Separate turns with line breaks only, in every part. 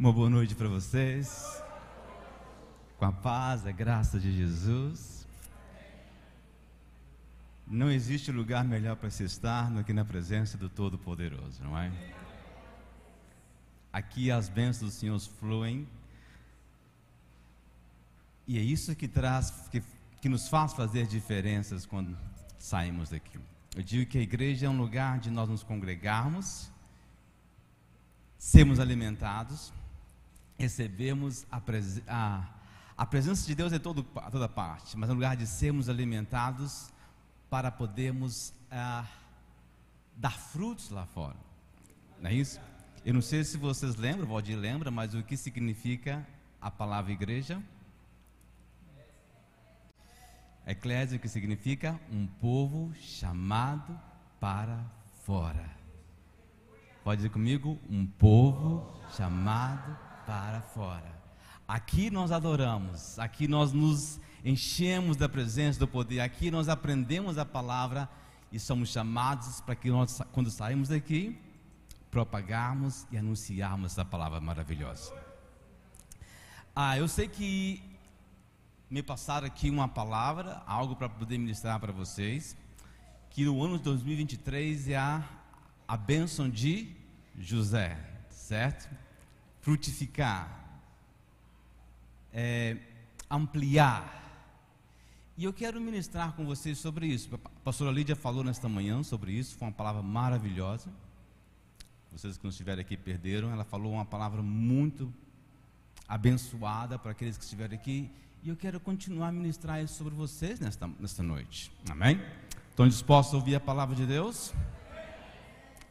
Uma boa noite para vocês. Com a paz, a graça de Jesus. Não existe lugar melhor para se estar do que na presença do Todo-Poderoso, não é? Aqui as bênçãos do Senhor fluem. E é isso que traz, que, que nos faz fazer diferenças quando saímos daqui. Eu digo que a igreja é um lugar de nós nos congregarmos, sermos alimentados, recebermos a, a, a presença de Deus em todo, toda parte, mas é um lugar de sermos alimentados para podermos ah, dar frutos lá fora. Não é isso? Eu não sei se vocês lembram, Valdir lembra, mas o que significa a palavra igreja? Eclésia, que significa um povo chamado para fora. Pode dizer comigo? Um povo chamado para fora. Aqui nós adoramos, aqui nós nos enchemos da presença do poder, aqui nós aprendemos a palavra e somos chamados para que nós, quando saímos daqui, propagarmos e anunciarmos essa palavra maravilhosa. Ah, eu sei que me passaram aqui uma palavra, algo para poder ministrar para vocês, que no ano de 2023 é a, a bênção de José, certo? Frutificar, é, ampliar. E eu quero ministrar com vocês sobre isso. A pastora Lídia falou nesta manhã sobre isso, foi uma palavra maravilhosa. Vocês que não estiveram aqui perderam, ela falou uma palavra muito abençoada para aqueles que estiveram aqui e eu quero continuar a ministrar isso sobre vocês nesta, nesta noite. Amém? Estão dispostos a ouvir a palavra de Deus?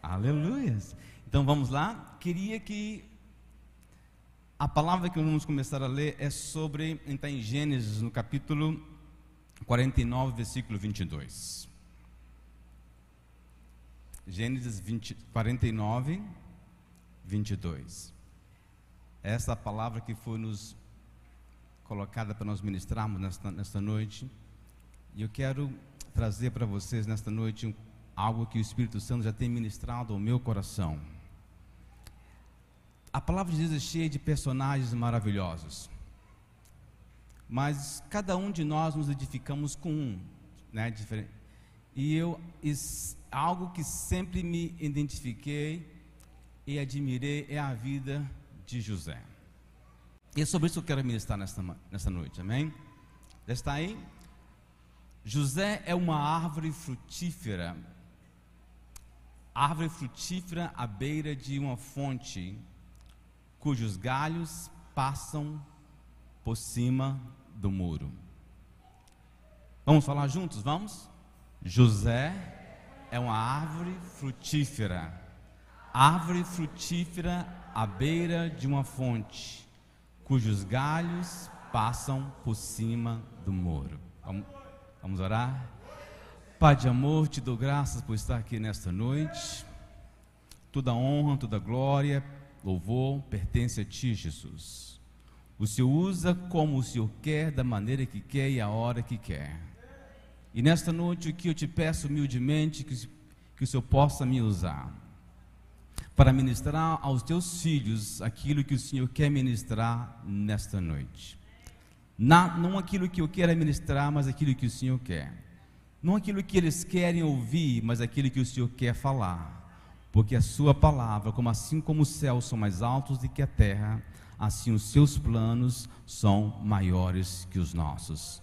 Aleluia. Então vamos lá. Queria que a palavra que vamos começar a ler é sobre, está em Gênesis, no capítulo 49, versículo 22. Gênesis 20, 49, 22. Essa palavra que foi nos colocada para nós ministrarmos nesta, nesta noite. E eu quero trazer para vocês nesta noite algo que o Espírito Santo já tem ministrado ao meu coração. A palavra de Deus é cheia de personagens maravilhosos. Mas cada um de nós nos edificamos com um, né, diferente. E eu algo que sempre me identifiquei e admirei é a vida de José. E é sobre isso que eu quero ministrar nesta, nesta noite, amém? Já está aí? José é uma árvore frutífera, árvore frutífera à beira de uma fonte, cujos galhos passam por cima do muro. Vamos falar juntos? Vamos? José é uma árvore frutífera, árvore frutífera à beira de uma fonte cujos galhos passam por cima do muro. Vamos, vamos orar? Pai de amor, te dou graças por estar aqui nesta noite. Toda honra, toda glória, louvor pertence a ti, Jesus. O Senhor usa como o Senhor quer, da maneira que quer e a hora que quer. E nesta noite o que eu te peço humildemente que, que o Senhor possa me usar para ministrar aos teus filhos aquilo que o Senhor quer ministrar nesta noite. Na, não aquilo que eu quero ministrar, mas aquilo que o Senhor quer. Não aquilo que eles querem ouvir, mas aquilo que o Senhor quer falar. Porque a sua palavra, como assim como os céus são mais altos do que a terra, assim os seus planos são maiores que os nossos.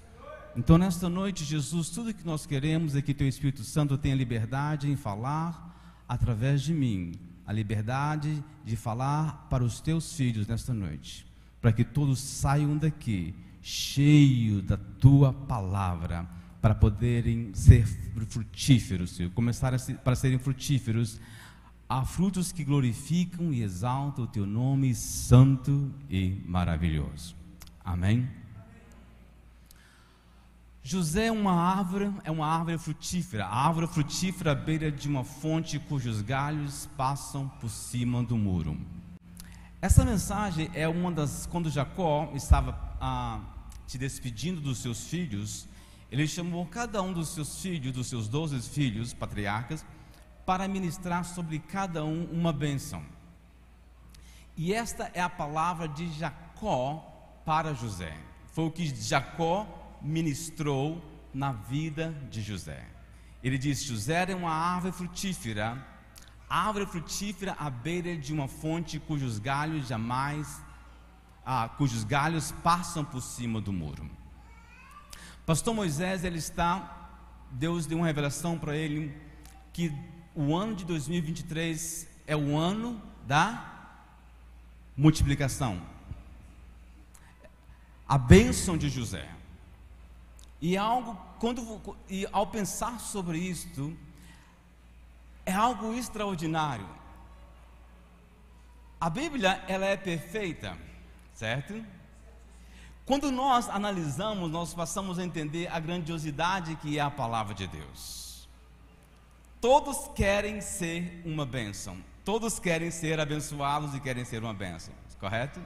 Então, nesta noite, Jesus, tudo que nós queremos é que Teu Espírito Santo tenha liberdade em falar através de mim, a liberdade de falar para os teus filhos nesta noite, para que todos saiam daqui cheio da tua palavra, para poderem ser frutíferos, Senhor, começar ser, para serem frutíferos, a frutos que glorificam e exaltam o teu nome santo e maravilhoso. Amém. José é uma árvore, é uma árvore frutífera, a árvore frutífera à beira de uma fonte cujos galhos passam por cima do muro. Essa mensagem é uma das quando Jacó estava ah, se despedindo dos seus filhos, ele chamou cada um dos seus filhos, dos seus doze filhos patriarcas, para ministrar sobre cada um uma bênção. E esta é a palavra de Jacó para José. Foi o que Jacó ministrou na vida de José. Ele diz: José era uma árvore frutífera, árvore frutífera à beira de uma fonte cujos galhos jamais, ah, cujos galhos passam por cima do muro. Pastor Moisés, ele está, Deus deu uma revelação para ele que o ano de 2023 é o ano da multiplicação. A bênção de José. E algo, quando, e ao pensar sobre isto, é algo extraordinário. A Bíblia, ela é perfeita, certo? Quando nós analisamos, nós passamos a entender a grandiosidade que é a palavra de Deus. Todos querem ser uma bênção. Todos querem ser abençoados e querem ser uma bênção, correto?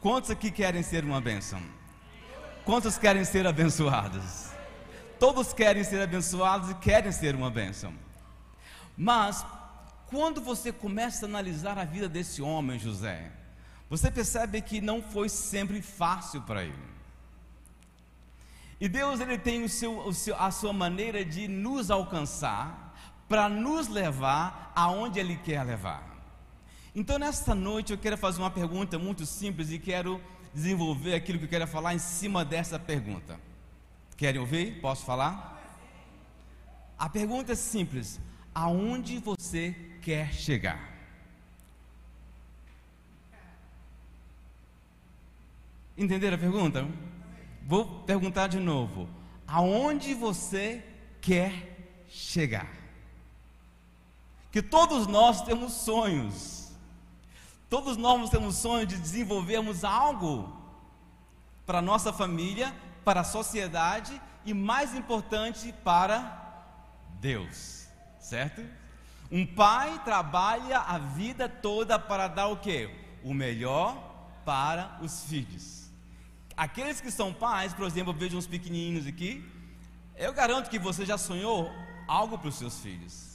Quantos aqui querem ser uma bênção? Quantos querem ser abençoados? Todos querem ser abençoados e querem ser uma bênção. Mas, quando você começa a analisar a vida desse homem, José, você percebe que não foi sempre fácil para ele. E Deus ele tem o seu, o seu, a sua maneira de nos alcançar para nos levar aonde Ele quer levar. Então, nesta noite, eu quero fazer uma pergunta muito simples e quero desenvolver aquilo que eu quero falar em cima dessa pergunta. Querem ouvir? Posso falar? A pergunta é simples: aonde você quer chegar? Entenderam a pergunta? Vou perguntar de novo: aonde você quer chegar? Que todos nós temos sonhos. Todos nós temos sonhos de desenvolvermos algo para a nossa família, para a sociedade e, mais importante, para Deus, certo? Um pai trabalha a vida toda para dar o que? O melhor para os filhos. Aqueles que são pais, por exemplo, eu vejo uns pequenininhos aqui, eu garanto que você já sonhou algo para os seus filhos.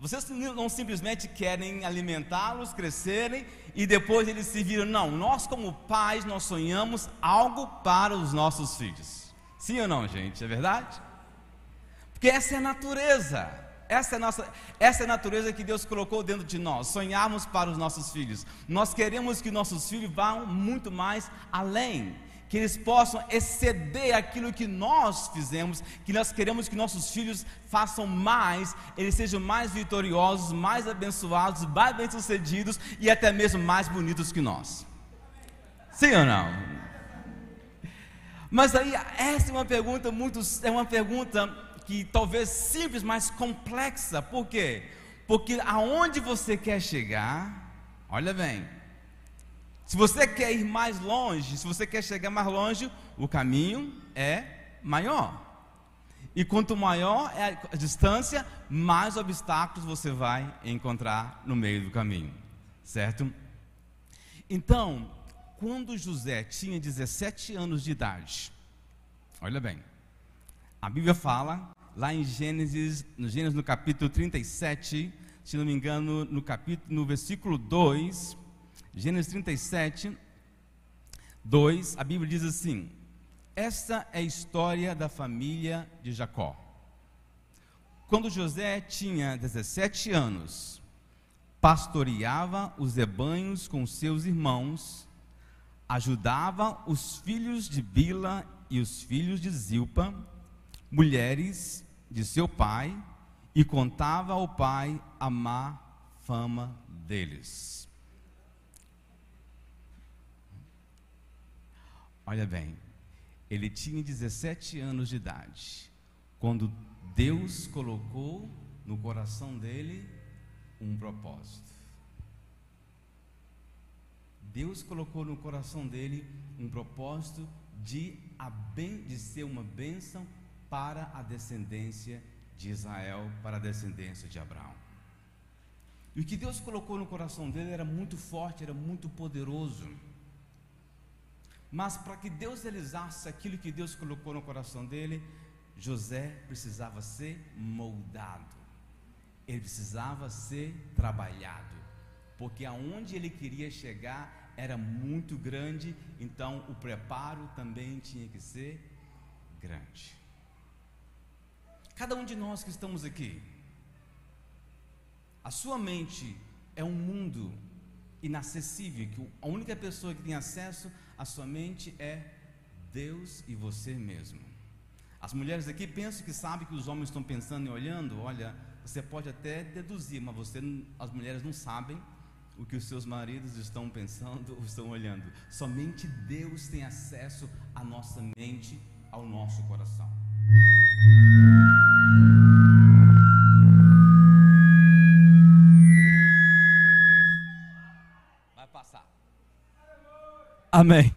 Vocês não simplesmente querem alimentá-los, crescerem e depois eles se viram. Não, nós como pais, nós sonhamos algo para os nossos filhos. Sim ou não, gente? É verdade? Porque essa é a natureza. Essa é, a nossa, essa é a natureza que Deus colocou dentro de nós. Sonharmos para os nossos filhos. Nós queremos que nossos filhos vão muito mais além que eles possam exceder aquilo que nós fizemos, que nós queremos que nossos filhos façam mais, eles sejam mais vitoriosos, mais abençoados, mais bem-sucedidos e até mesmo mais bonitos que nós. Sim ou não? Mas aí essa é uma pergunta muito é uma pergunta que talvez simples, mas complexa. Por quê? Porque aonde você quer chegar, olha bem, se você quer ir mais longe, se você quer chegar mais longe, o caminho é maior. E quanto maior é a distância, mais obstáculos você vai encontrar no meio do caminho, certo? Então, quando José tinha 17 anos de idade, olha bem, a Bíblia fala lá em Gênesis, no Gênesis no capítulo 37, se não me engano, no capítulo no versículo 2, Gênesis 37, 2, a Bíblia diz assim: Esta é a história da família de Jacó. Quando José tinha 17 anos, pastoreava os rebanhos com seus irmãos, ajudava os filhos de Bila e os filhos de Zilpa, mulheres de seu pai, e contava ao pai a má fama deles. Olha bem, ele tinha 17 anos de idade, quando Deus colocou no coração dele um propósito. Deus colocou no coração dele um propósito de, de ser uma bênção para a descendência de Israel, para a descendência de Abraão. E o que Deus colocou no coração dele era muito forte, era muito poderoso. Mas para que Deus realizasse aquilo que Deus colocou no coração dele, José precisava ser moldado, ele precisava ser trabalhado. porque aonde ele queria chegar era muito grande, então o preparo também tinha que ser grande. Cada um de nós que estamos aqui, a sua mente é um mundo inacessível, que a única pessoa que tem acesso à sua mente é Deus e você mesmo. As mulheres aqui pensam que sabem que os homens estão pensando e olhando, olha, você pode até deduzir, mas você, as mulheres não sabem o que os seus maridos estão pensando ou estão olhando. Somente Deus tem acesso à nossa mente, ao nosso coração. Amém.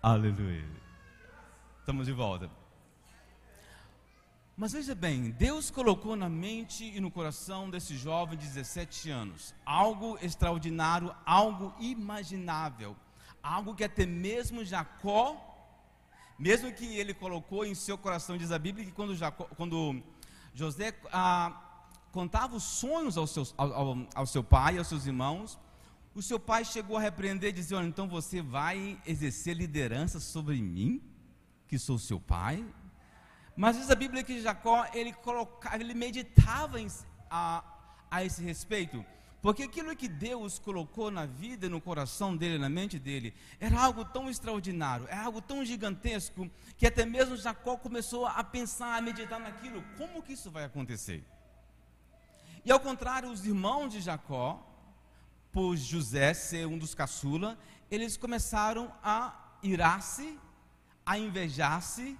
Aleluia. Estamos de volta. Mas veja bem, Deus colocou na mente e no coração desse jovem de 17 anos algo extraordinário, algo imaginável, algo que até mesmo Jacó, mesmo que ele colocou em seu coração, diz a Bíblia que quando, Jacó, quando José ah, contava os sonhos ao, seus, ao, ao, ao seu pai, aos seus irmãos, o seu pai chegou a repreender e dizer: Olha, então você vai exercer liderança sobre mim, que sou seu pai? Mas diz a Bíblia que Jacó, ele colocava, ele meditava em, a, a esse respeito. Porque aquilo que Deus colocou na vida, no coração dele, na mente dele, era algo tão extraordinário, é algo tão gigantesco, que até mesmo Jacó começou a pensar, a meditar naquilo. Como que isso vai acontecer? E ao contrário, os irmãos de Jacó, por José ser um dos caçula, eles começaram a irar-se, a invejar-se,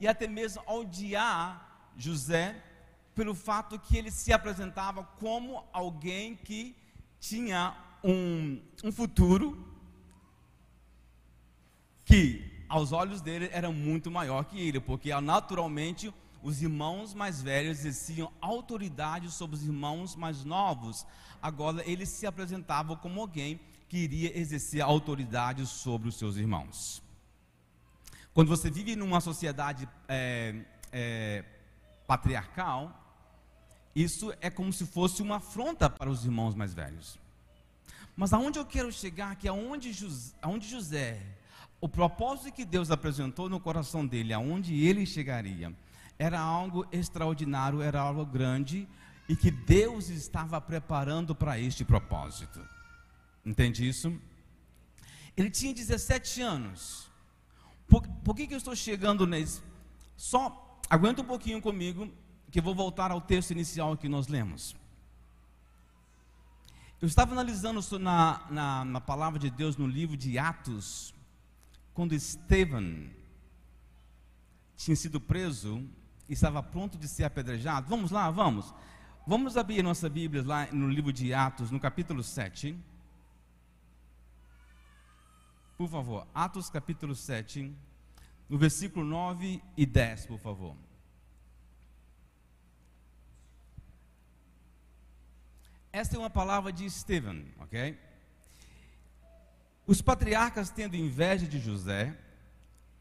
e até mesmo odiar José pelo fato que ele se apresentava como alguém que tinha um, um futuro que aos olhos dele era muito maior que ele, porque naturalmente os irmãos mais velhos exerciam autoridade sobre os irmãos mais novos. Agora ele se apresentava como alguém que iria exercer autoridade sobre os seus irmãos. Quando você vive numa sociedade é, é, patriarcal, isso é como se fosse uma afronta para os irmãos mais velhos. Mas aonde eu quero chegar, que aonde José, aonde José, o propósito que Deus apresentou no coração dele, aonde ele chegaria, era algo extraordinário, era algo grande e que Deus estava preparando para este propósito. Entende isso? Ele tinha 17 anos. Por, por que, que eu estou chegando nesse? Só aguenta um pouquinho comigo, que eu vou voltar ao texto inicial que nós lemos. Eu estava analisando na, na, na palavra de Deus no livro de Atos, quando Estevão tinha sido preso estava pronto de ser apedrejado. Vamos lá, vamos. Vamos abrir nossa Bíblia lá no livro de Atos, no capítulo 7. Por favor, Atos capítulo 7, no versículo 9 e 10, por favor. Esta é uma palavra de Estevão, ok? Os patriarcas, tendo inveja de José,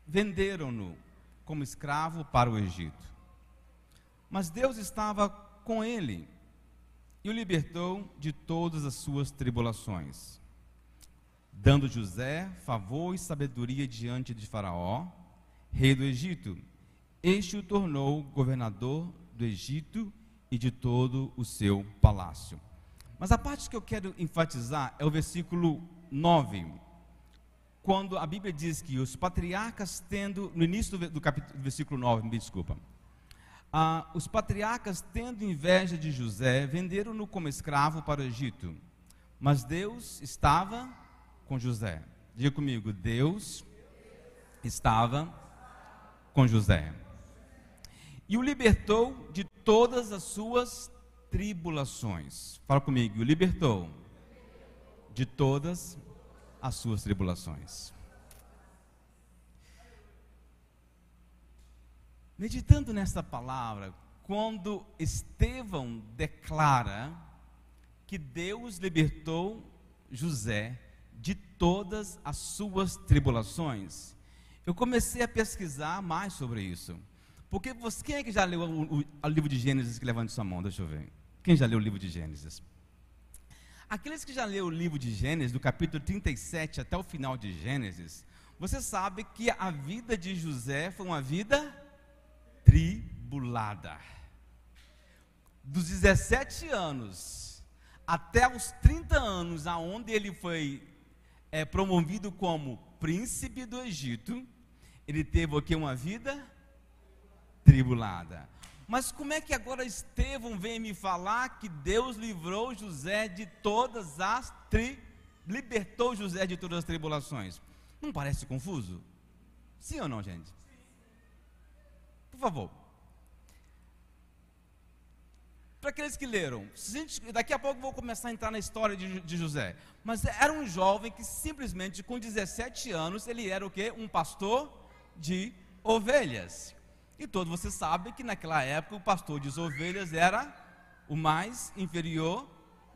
venderam-no como escravo para o Egito. Mas Deus estava com ele e o libertou de todas as suas tribulações dando José favor e sabedoria diante de Faraó, rei do Egito. Este o tornou governador do Egito e de todo o seu palácio. Mas a parte que eu quero enfatizar é o versículo 9, quando a Bíblia diz que os patriarcas, tendo, no início do, do capítulo, do versículo 9, me desculpa, ah, os patriarcas, tendo inveja de José, venderam-no como escravo para o Egito. Mas Deus estava com José. Diga comigo, Deus estava com José. E o libertou de todas as suas tribulações. Fala comigo, o libertou de todas as suas tribulações. Meditando nesta palavra, quando Estevão declara que Deus libertou José de todas as suas tribulações. Eu comecei a pesquisar mais sobre isso, Porque você, quem é que já leu o, o, o livro de Gênesis que levante sua mão? Deixa eu ver. Quem já leu o livro de Gênesis? Aqueles que já leram o livro de Gênesis, do capítulo 37 até o final de Gênesis, você sabe que a vida de José foi uma vida tribulada. Dos 17 anos até os 30 anos, aonde ele foi é, promovido como príncipe do Egito, ele teve aqui uma vida tribulada. Mas como é que agora Estevão vem me falar que Deus livrou José de todas as tri... libertou José de todas as tribulações? Não parece confuso? Sim ou não, gente? Por favor. Para aqueles que leram, daqui a pouco vou começar a entrar na história de, de, José. Mas era um jovem que simplesmente com 17 anos ele era o quê? Um pastor de ovelhas. E todos vocês sabem que naquela época o pastor de ovelhas era o mais inferior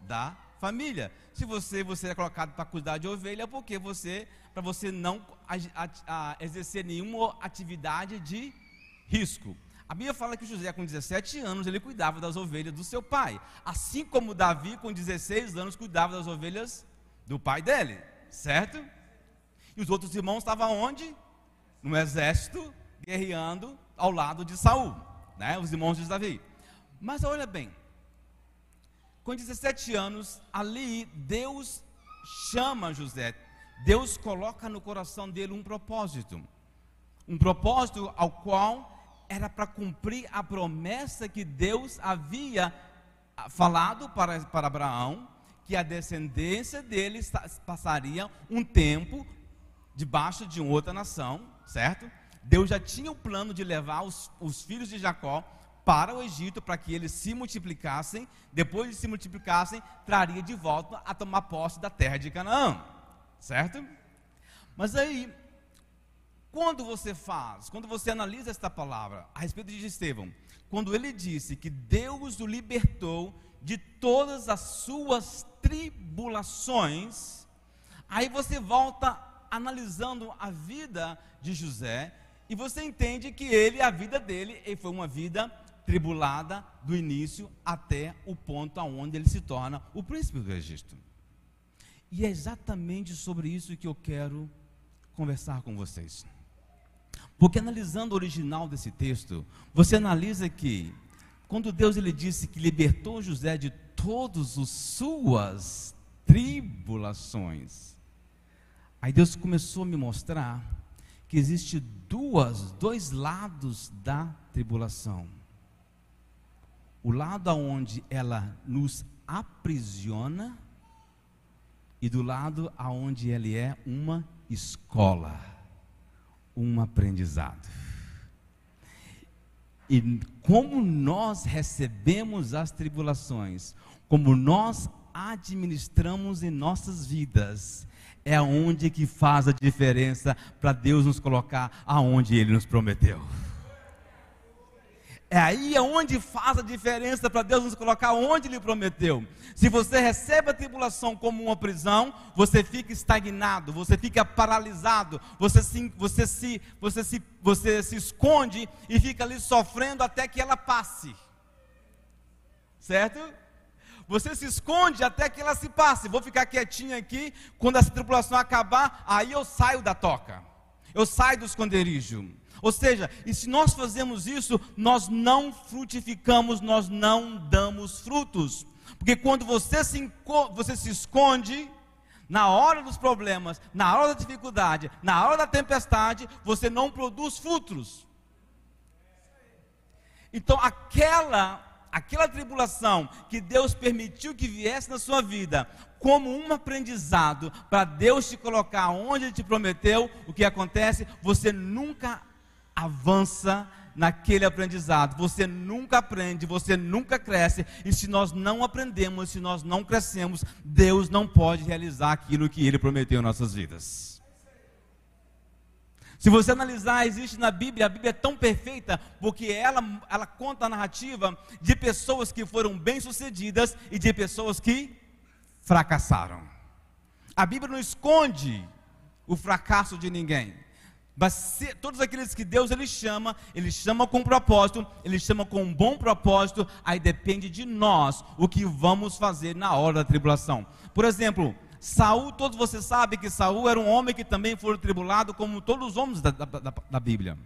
da família. Se você você é colocado para cuidar de ovelha, porque você para você não a, a, a exercer nenhuma atividade de risco. A Bíblia fala que José, com 17 anos, ele cuidava das ovelhas do seu pai. Assim como Davi, com 16 anos, cuidava das ovelhas do pai dele. Certo? E os outros irmãos estavam onde? No exército, guerreando ao lado de Saul, né? os irmãos de Davi. Mas olha bem, com 17 anos, ali Deus chama José, Deus coloca no coração dele um propósito, um propósito ao qual era para cumprir a promessa que Deus havia falado para, para Abraão, que a descendência dele passaria um tempo debaixo de outra nação, certo? Deus já tinha o plano de levar os, os filhos de Jacó para o Egito para que eles se multiplicassem, depois de se multiplicassem, traria de volta a tomar posse da terra de Canaã, certo? Mas aí, quando você faz, quando você analisa esta palavra a respeito de Estevão, quando ele disse que Deus o libertou de todas as suas tribulações, aí você volta analisando a vida de José e você entende que ele, a vida dele, ele foi uma vida tribulada do início até o ponto aonde ele se torna o príncipe do Egito. E é exatamente sobre isso que eu quero conversar com vocês. Porque analisando o original desse texto, você analisa que quando Deus ele disse que libertou José de todas as suas tribulações, aí Deus começou a me mostrar que existe duas, dois lados da tribulação. O lado aonde ela nos aprisiona e do lado aonde ele é uma escola, um aprendizado. E como nós recebemos as tribulações, como nós administramos em nossas vidas, é onde que faz a diferença para Deus nos colocar aonde Ele nos prometeu. É aí onde faz a diferença para Deus nos colocar onde Ele prometeu. Se você recebe a tribulação como uma prisão, você fica estagnado, você fica paralisado, você se, você se, você se, você se esconde e fica ali sofrendo até que ela passe. Certo? Você se esconde até que ela se passe. Vou ficar quietinho aqui. Quando essa tripulação acabar, aí eu saio da toca. Eu saio do esconderijo. Ou seja, e se nós fazemos isso, nós não frutificamos, nós não damos frutos. Porque quando você se, você se esconde, na hora dos problemas, na hora da dificuldade, na hora da tempestade, você não produz frutos. Então, aquela aquela tribulação que Deus permitiu que viesse na sua vida, como um aprendizado para Deus te colocar onde Ele te prometeu, o que acontece? Você nunca avança naquele aprendizado, você nunca aprende, você nunca cresce, e se nós não aprendemos, se nós não crescemos, Deus não pode realizar aquilo que Ele prometeu em nossas vidas. Se você analisar, existe na Bíblia, a Bíblia é tão perfeita, porque ela, ela conta a narrativa de pessoas que foram bem-sucedidas e de pessoas que fracassaram. A Bíblia não esconde o fracasso de ninguém. Mas todos aqueles que Deus ele chama, ele chama com propósito, ele chama com um bom propósito, aí depende de nós o que vamos fazer na hora da tribulação. Por exemplo, Saul, todos vocês sabem que Saul era um homem que também foi tribulado como todos os homens da, da, da Bíblia.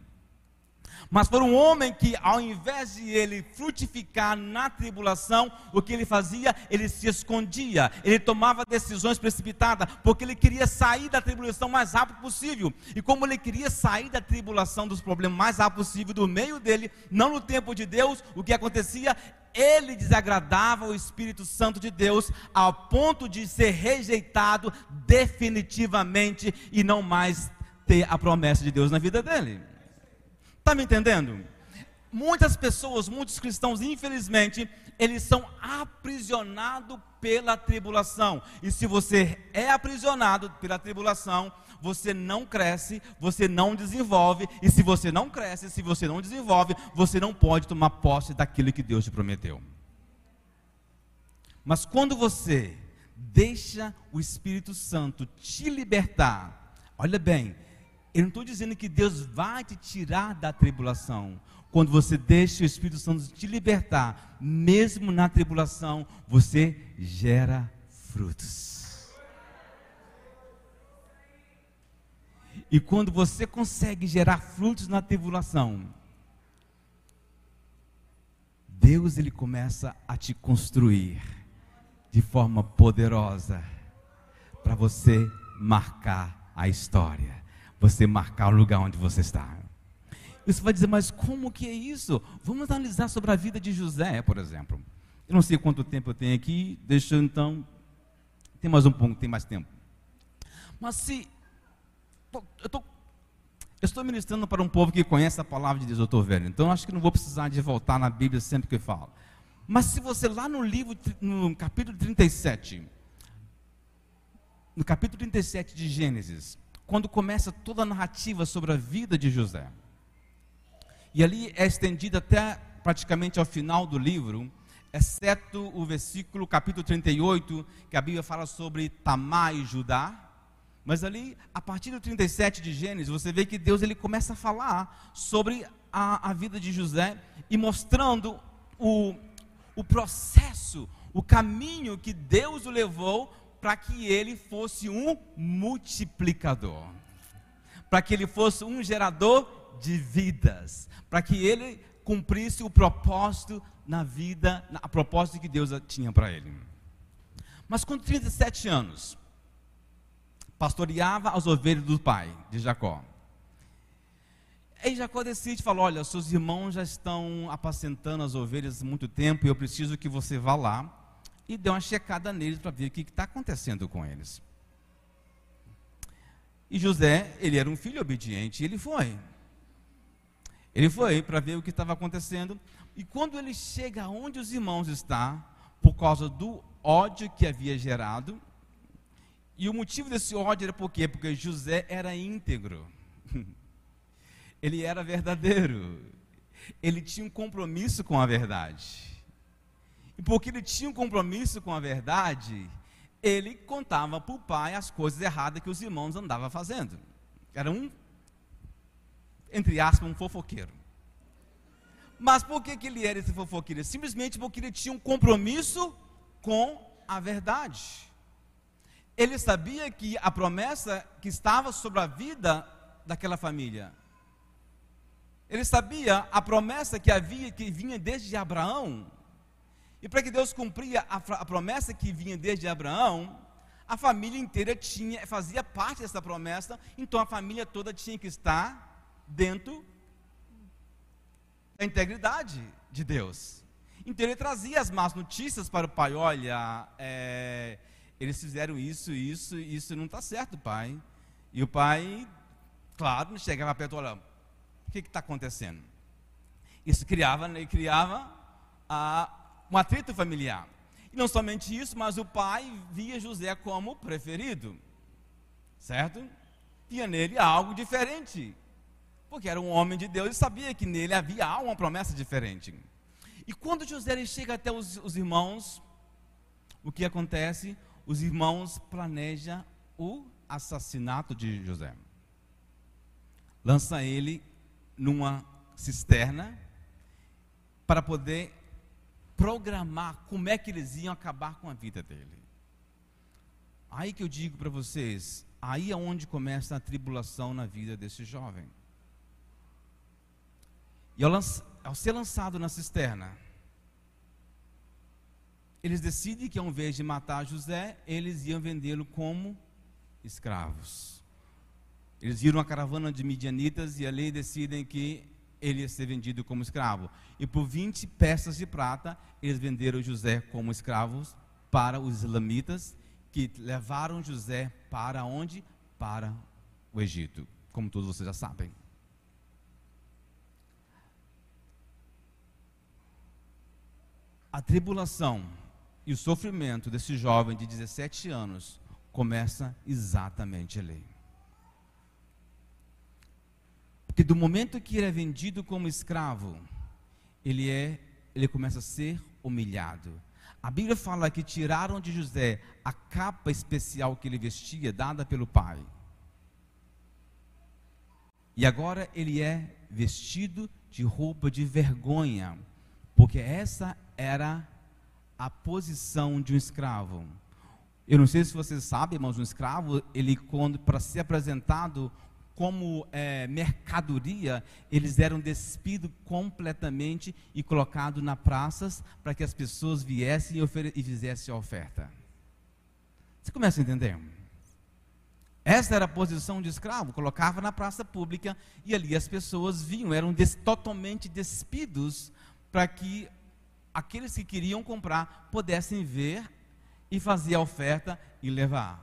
Mas foi um homem que, ao invés de ele frutificar na tribulação, o que ele fazia? Ele se escondia, ele tomava decisões precipitadas, porque ele queria sair da tribulação o mais rápido possível. E como ele queria sair da tribulação, dos problemas mais rápido possível, do meio dele, não no tempo de Deus, o que acontecia? Ele desagradava o Espírito Santo de Deus ao ponto de ser rejeitado definitivamente e não mais ter a promessa de Deus na vida dele. Está me entendendo? Muitas pessoas, muitos cristãos, infelizmente, eles são aprisionados pela tribulação. E se você é aprisionado pela tribulação, você não cresce, você não desenvolve. E se você não cresce, se você não desenvolve, você não pode tomar posse daquilo que Deus te prometeu. Mas quando você deixa o Espírito Santo te libertar, olha bem, eu não estou dizendo que Deus vai te tirar da tribulação. Quando você deixa o Espírito Santo te libertar, mesmo na tribulação, você gera frutos. E quando você consegue gerar frutos na tribulação, Deus ele começa a te construir de forma poderosa para você marcar a história você marcar o lugar onde você está. Você vai dizer, mas como que é isso? Vamos analisar sobre a vida de José, por exemplo. Eu não sei quanto tempo eu tenho aqui, deixa eu então. Tem mais um pouco, tem mais tempo. Mas se. Eu, tô, eu estou ministrando para um povo que conhece a palavra de Deus, eu estou velho. Então acho que não vou precisar de voltar na Bíblia sempre que eu falo. Mas se você lá no livro, no capítulo 37, no capítulo 37 de Gênesis, quando começa toda a narrativa sobre a vida de José. E ali é estendida até praticamente ao final do livro, exceto o versículo, capítulo 38, que a Bíblia fala sobre Tamar e Judá. Mas ali, a partir do 37 de Gênesis, você vê que Deus ele começa a falar sobre a, a vida de José e mostrando o, o processo, o caminho que Deus o levou para que ele fosse um multiplicador, para que ele fosse um gerador de vidas, para que ele cumprisse o propósito na vida, a propósito que Deus tinha para ele. Mas com 37 anos, pastoreava as ovelhas do pai, de Jacó. Aí Jacó decide, fala, olha, seus irmãos já estão apacentando as ovelhas há muito tempo e eu preciso que você vá lá e deu uma checada neles para ver o que está acontecendo com eles. E José, ele era um filho obediente, ele foi. Ele foi para ver o que estava acontecendo. E quando ele chega onde os irmãos estão, por causa do ódio que havia gerado, e o motivo desse ódio era por quê? Porque José era íntegro. Ele era verdadeiro. Ele tinha um compromisso com a verdade. E porque ele tinha um compromisso com a verdade, ele contava para o pai as coisas erradas que os irmãos andavam fazendo. Era um, entre aspas, um fofoqueiro. Mas por que, que ele era esse fofoqueiro? Simplesmente porque ele tinha um compromisso com a verdade. Ele sabia que a promessa que estava sobre a vida daquela família. Ele sabia a promessa que havia que vinha desde Abraão e para que Deus cumpria a, a, promessa que vinha desde Abraão, a família inteira tinha, fazia parte dessa promessa, então a família toda tinha que estar dentro da integridade de Deus. Então ele trazia as más notícias para o pai: olha, é, eles fizeram isso, isso, isso não está certo, pai. E o pai, claro, chegava perto, olha, o que está acontecendo? Isso criava, né, criava a, um atrito familiar. E não somente isso, mas o pai via José como preferido, certo? Via nele algo diferente, porque era um homem de Deus e sabia que nele havia uma promessa diferente. E quando José chega até os, os irmãos, o que acontece? Os irmãos planejam o assassinato de José. lança ele numa cisterna para poder programar como é que eles iam acabar com a vida dele. Aí que eu digo para vocês, aí é onde começa a tribulação na vida desse jovem. E ao, ao ser lançado na cisterna, eles decidem que ao invés de matar José, eles iam vendê-lo como escravos. Eles viram a caravana de midianitas e ali decidem que ele ia ser vendido como escravo. E por 20 peças de prata, eles venderam José como escravos para os islamitas, que levaram José para onde? Para o Egito, como todos vocês já sabem. A tribulação e o sofrimento desse jovem de 17 anos começa exatamente ali. Porque do momento que ele é vendido como escravo, ele é, ele começa a ser humilhado. A Bíblia fala que tiraram de José a capa especial que ele vestia, dada pelo pai. E agora ele é vestido de roupa de vergonha, porque essa era a posição de um escravo. Eu não sei se vocês sabem, mas um escravo, ele quando para ser apresentado como é, mercadoria, eles eram despidos completamente e colocados na praças para que as pessoas viessem e, e fizessem a oferta. Você começa a entender? Essa era a posição de escravo, colocava na praça pública e ali as pessoas vinham, eram des, totalmente despidos para que aqueles que queriam comprar pudessem ver e fazer a oferta e levar.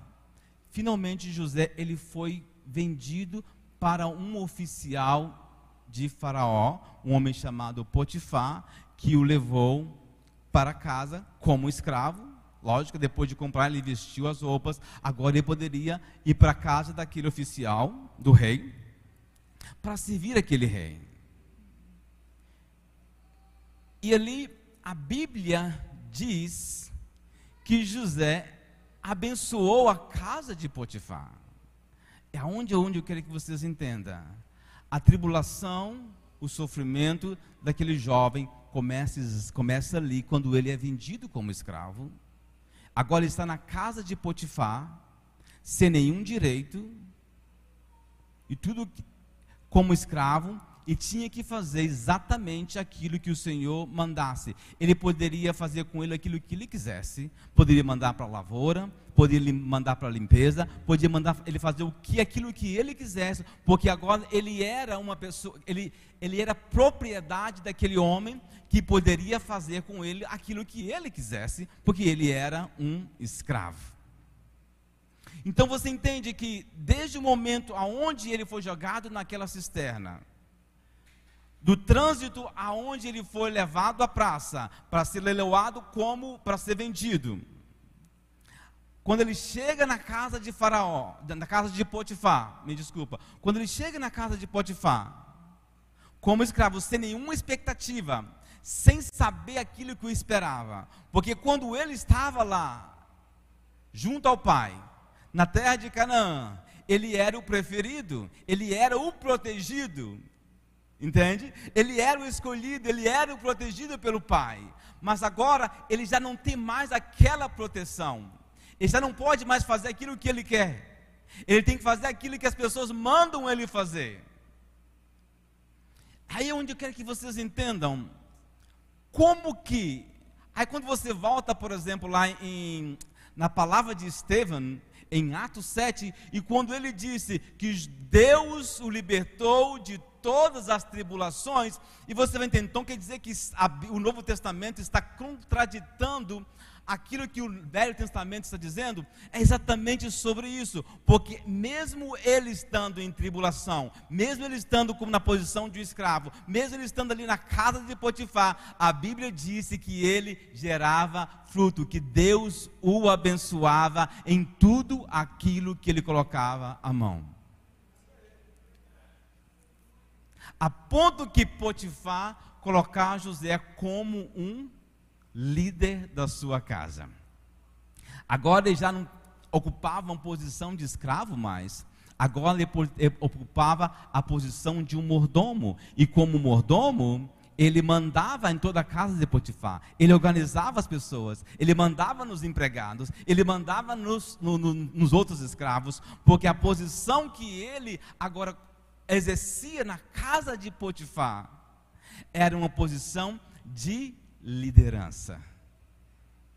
Finalmente José ele foi vendido para um oficial de Faraó, um homem chamado Potifar, que o levou para casa como escravo. Lógico, depois de comprar, ele vestiu as roupas. Agora ele poderia ir para a casa daquele oficial, do rei, para servir aquele rei. E ali a Bíblia diz que José abençoou a casa de Potifar. É onde, onde eu quero que vocês entendam. A tribulação, o sofrimento daquele jovem começa, começa ali quando ele é vendido como escravo. Agora está na casa de Potifar, sem nenhum direito, e tudo como escravo, e tinha que fazer exatamente aquilo que o Senhor mandasse. Ele poderia fazer com ele aquilo que ele quisesse, poderia mandar para a lavoura, poderia mandar para a limpeza, poderia mandar ele fazer o que aquilo que ele quisesse, porque agora ele era uma pessoa, ele, ele era propriedade daquele homem que poderia fazer com ele aquilo que ele quisesse, porque ele era um escravo. Então você entende que desde o momento aonde ele foi jogado naquela cisterna, do trânsito aonde ele foi levado à praça para ser leiloado como para ser vendido. Quando ele chega na casa de Faraó, na casa de Potifar, me desculpa, quando ele chega na casa de Potifar, como escravo, sem nenhuma expectativa, sem saber aquilo que o esperava, porque quando ele estava lá, junto ao pai, na terra de Canaã, ele era o preferido, ele era o protegido, Entende? Ele era o escolhido, ele era o protegido pelo Pai. Mas agora ele já não tem mais aquela proteção. Ele já não pode mais fazer aquilo que ele quer. Ele tem que fazer aquilo que as pessoas mandam ele fazer. Aí é onde eu quero que vocês entendam como que. Aí quando você volta, por exemplo, lá em, na palavra de Estevão, em Atos 7, e quando ele disse que Deus o libertou de todas as tribulações, e você vai entender, então quer dizer que o Novo Testamento está contraditando aquilo que o Velho Testamento está dizendo, é exatamente sobre isso, porque mesmo ele estando em tribulação, mesmo ele estando como na posição de um escravo, mesmo ele estando ali na casa de Potifar, a Bíblia disse que ele gerava fruto, que Deus o abençoava em tudo aquilo que ele colocava a mão. A ponto que Potifar colocar José como um líder da sua casa. Agora ele já não ocupava uma posição de escravo mais. Agora ele ocupava a posição de um mordomo. E como mordomo, ele mandava em toda a casa de Potifar, ele organizava as pessoas, ele mandava nos empregados, ele mandava nos, no, no, nos outros escravos, porque a posição que ele agora exercia na casa de Potifar era uma posição de liderança.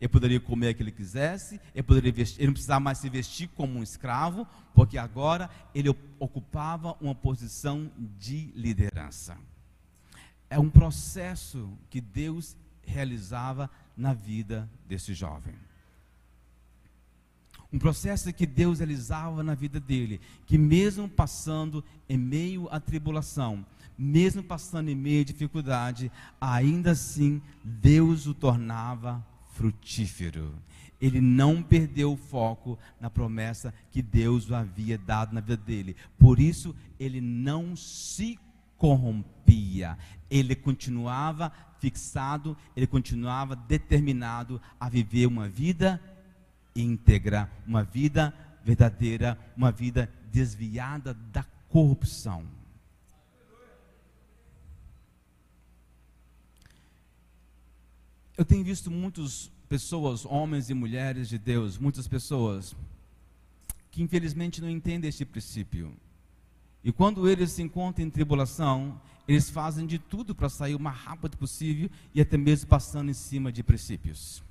Ele poderia comer o que ele quisesse, ele, poderia vestir, ele não precisava mais se vestir como um escravo, porque agora ele ocupava uma posição de liderança é um processo que Deus realizava na vida desse jovem. Um processo que Deus realizava na vida dele, que mesmo passando em meio à tribulação, mesmo passando em meio à dificuldade, ainda assim Deus o tornava frutífero. Ele não perdeu o foco na promessa que Deus o havia dado na vida dele. Por isso, ele não se corrompia. Ele continuava fixado, ele continuava determinado a viver uma vida íntegra, uma vida verdadeira, uma vida desviada da corrupção. Eu tenho visto muitas pessoas, homens e mulheres de Deus, muitas pessoas que infelizmente não entendem este princípio. E quando eles se encontram em tribulação, eles fazem de tudo para sair o mais rápido possível e até mesmo passando em cima de princípios.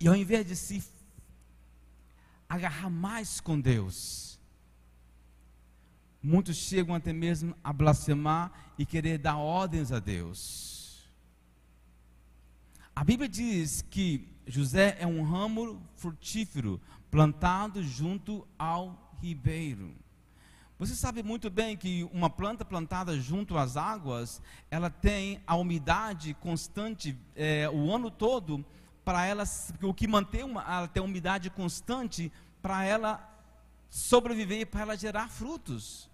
E ao invés de se agarrar mais com Deus, muitos chegam até mesmo a blasfemar e querer dar ordens a Deus. A Bíblia diz que José é um ramo frutífero plantado junto ao ribeiro. Você sabe muito bem que uma planta plantada junto às águas, ela tem a umidade constante é, o ano todo para ela, o que mantém uma, tem umidade constante para ela sobreviver, para ela gerar frutos.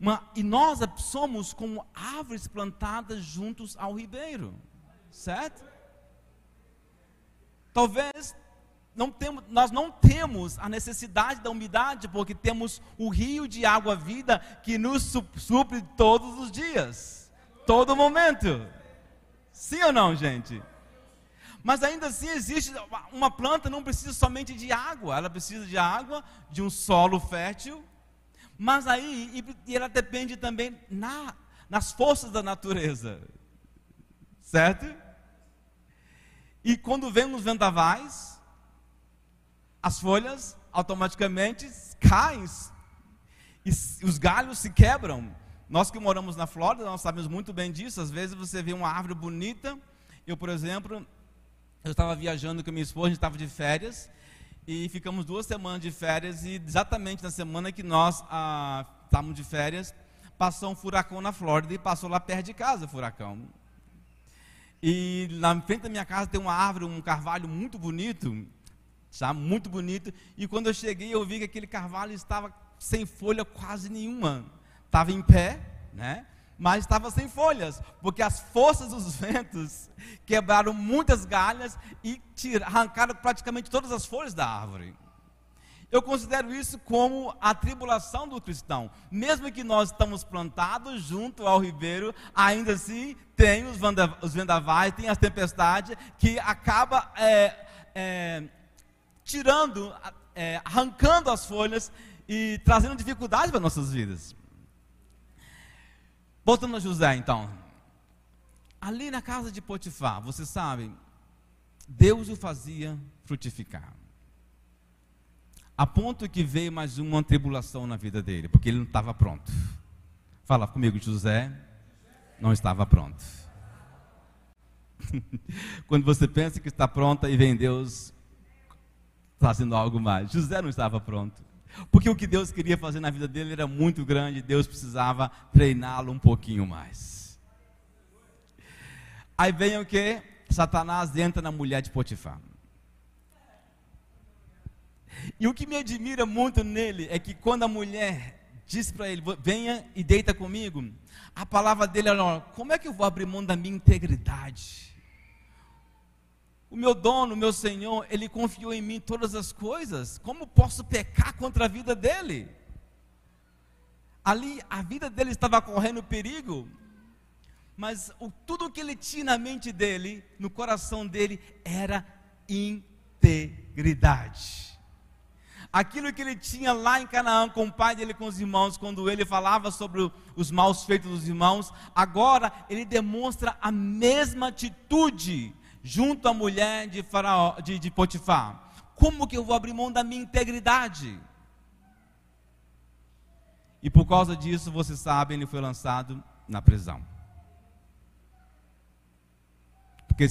Uma, e nós somos como árvores plantadas juntos ao ribeiro, certo? Talvez não temos, nós não temos a necessidade da umidade, porque temos o rio de água vida que nos supre todos os dias, todo momento. Sim ou não, gente? Mas ainda assim existe uma planta não precisa somente de água, ela precisa de água, de um solo fértil, mas aí e, ela depende também na, nas forças da natureza, certo? E quando vem os vendavais, as folhas automaticamente caem e os galhos se quebram. Nós que moramos na Flórida, nós sabemos muito bem disso. Às vezes você vê uma árvore bonita. Eu, por exemplo, eu estava viajando com a minha esposa, a gente estava de férias e ficamos duas semanas de férias e exatamente na semana que nós ah, estávamos de férias, passou um furacão na Flórida e passou lá perto de casa o furacão. E na frente da minha casa tem uma árvore, um carvalho muito bonito está muito bonito. E quando eu cheguei, eu vi que aquele carvalho estava sem folha quase nenhuma. Estava em pé, né? Mas estava sem folhas, porque as forças dos ventos quebraram muitas galhas e tiraram, arrancaram praticamente todas as folhas da árvore. Eu considero isso como a tribulação do cristão. Mesmo que nós estamos plantados junto ao ribeiro, ainda assim tem os vendavais, tem as tempestades que acaba é, é, tirando, é, arrancando as folhas e trazendo dificuldade para nossas vidas. Voltando a José, então. Ali na casa de Potifar, você sabe, Deus o fazia frutificar. A ponto que veio mais uma tribulação na vida dele, porque ele não estava pronto. Fala comigo, José não estava pronto. Quando você pensa que está pronta e vem Deus fazendo algo mais. José não estava pronto. Porque o que Deus queria fazer na vida dele era muito grande, Deus precisava treiná-lo um pouquinho mais. Aí vem o que? Satanás entra na mulher de Potifar. E o que me admira muito nele é que quando a mulher diz para ele, venha e deita comigo, a palavra dele é, como é que eu vou abrir mão da minha integridade? O meu dono, o meu Senhor, ele confiou em mim todas as coisas. Como posso pecar contra a vida dele? Ali a vida dele estava correndo perigo, mas o, tudo que ele tinha na mente dele, no coração dele, era integridade. Aquilo que ele tinha lá em Canaã com o pai dele, com os irmãos, quando ele falava sobre os maus feitos dos irmãos, agora ele demonstra a mesma atitude junto à mulher de, faraó, de, de Potifar. Como que eu vou abrir mão da minha integridade? E por causa disso, você sabe, ele foi lançado na prisão. Porque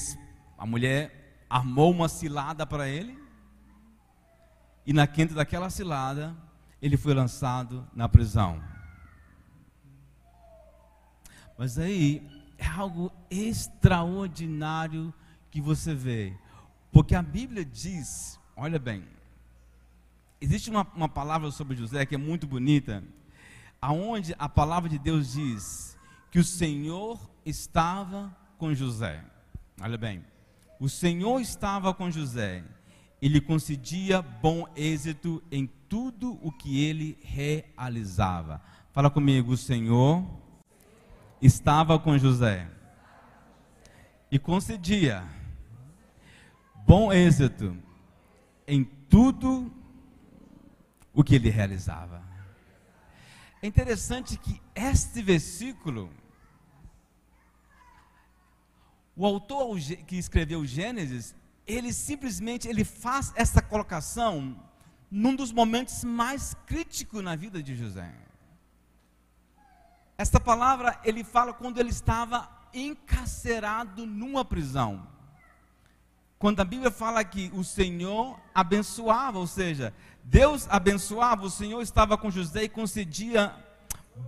a mulher armou uma cilada para ele, e na quinta daquela cilada, ele foi lançado na prisão. Mas aí é algo extraordinário que você vê, porque a Bíblia diz, olha bem, existe uma, uma palavra sobre José que é muito bonita, aonde a palavra de Deus diz que o Senhor estava com José. Olha bem, o Senhor estava com José e lhe concedia bom êxito em tudo o que ele realizava. Fala comigo, o Senhor estava com José e concedia bom êxito em tudo o que ele realizava. É interessante que este versículo o autor que escreveu Gênesis, ele simplesmente ele faz essa colocação num dos momentos mais críticos na vida de José. Esta palavra ele fala quando ele estava encarcerado numa prisão. Quando a Bíblia fala que o Senhor abençoava, ou seja, Deus abençoava, o Senhor estava com José e concedia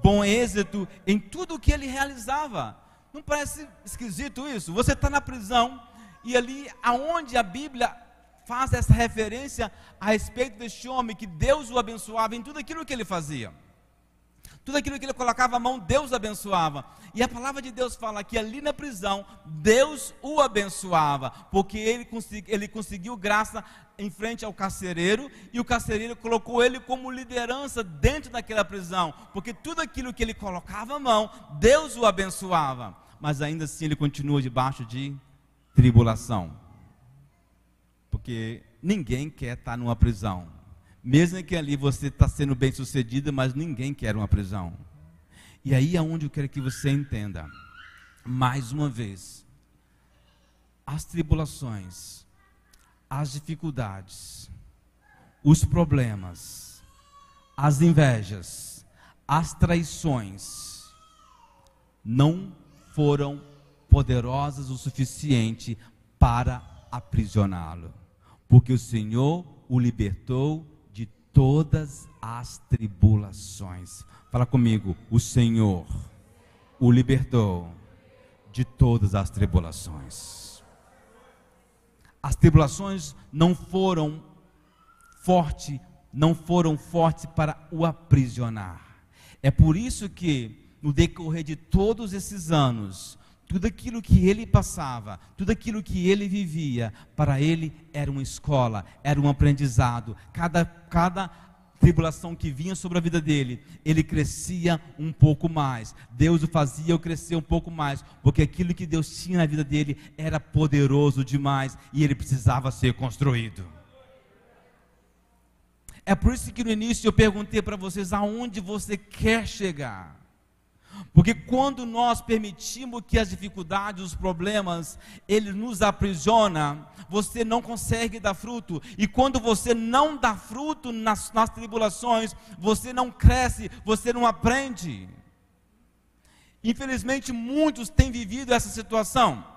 bom êxito em tudo o que ele realizava. Não parece esquisito isso? Você está na prisão e ali aonde a Bíblia faz essa referência a respeito deste homem que Deus o abençoava em tudo aquilo que ele fazia. Tudo aquilo que ele colocava a mão, Deus abençoava. E a palavra de Deus fala que ali na prisão, Deus o abençoava, porque ele, consegui, ele conseguiu graça em frente ao carcereiro, e o carcereiro colocou ele como liderança dentro daquela prisão, porque tudo aquilo que ele colocava a mão, Deus o abençoava. Mas ainda assim ele continua debaixo de tribulação. Porque ninguém quer estar numa prisão. Mesmo que ali você está sendo bem sucedido, mas ninguém quer uma prisão. E aí é onde eu quero que você entenda, mais uma vez, as tribulações, as dificuldades, os problemas, as invejas, as traições, não foram poderosas o suficiente para aprisioná-lo, porque o Senhor o libertou todas as tribulações. Fala comigo, o Senhor o libertou de todas as tribulações. As tribulações não foram forte, não foram fortes para o aprisionar. É por isso que no decorrer de todos esses anos, tudo aquilo que ele passava, tudo aquilo que ele vivia, para ele era uma escola, era um aprendizado. Cada, cada tribulação que vinha sobre a vida dele, ele crescia um pouco mais. Deus o fazia crescer um pouco mais, porque aquilo que Deus tinha na vida dele era poderoso demais e ele precisava ser construído. É por isso que no início eu perguntei para vocês aonde você quer chegar. Porque quando nós permitimos que as dificuldades, os problemas, ele nos aprisiona, você não consegue dar fruto. E quando você não dá fruto nas, nas tribulações, você não cresce, você não aprende. Infelizmente, muitos têm vivido essa situação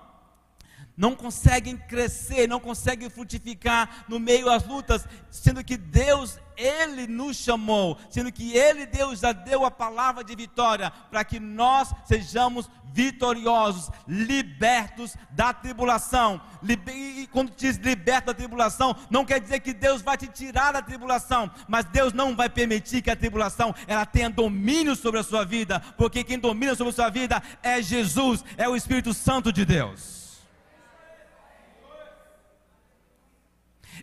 não conseguem crescer, não conseguem frutificar no meio das lutas, sendo que Deus, Ele nos chamou, sendo que Ele, Deus, já deu a palavra de vitória, para que nós sejamos vitoriosos, libertos da tribulação. E quando diz liberto da tribulação, não quer dizer que Deus vai te tirar da tribulação, mas Deus não vai permitir que a tribulação ela tenha domínio sobre a sua vida, porque quem domina sobre a sua vida é Jesus, é o Espírito Santo de Deus.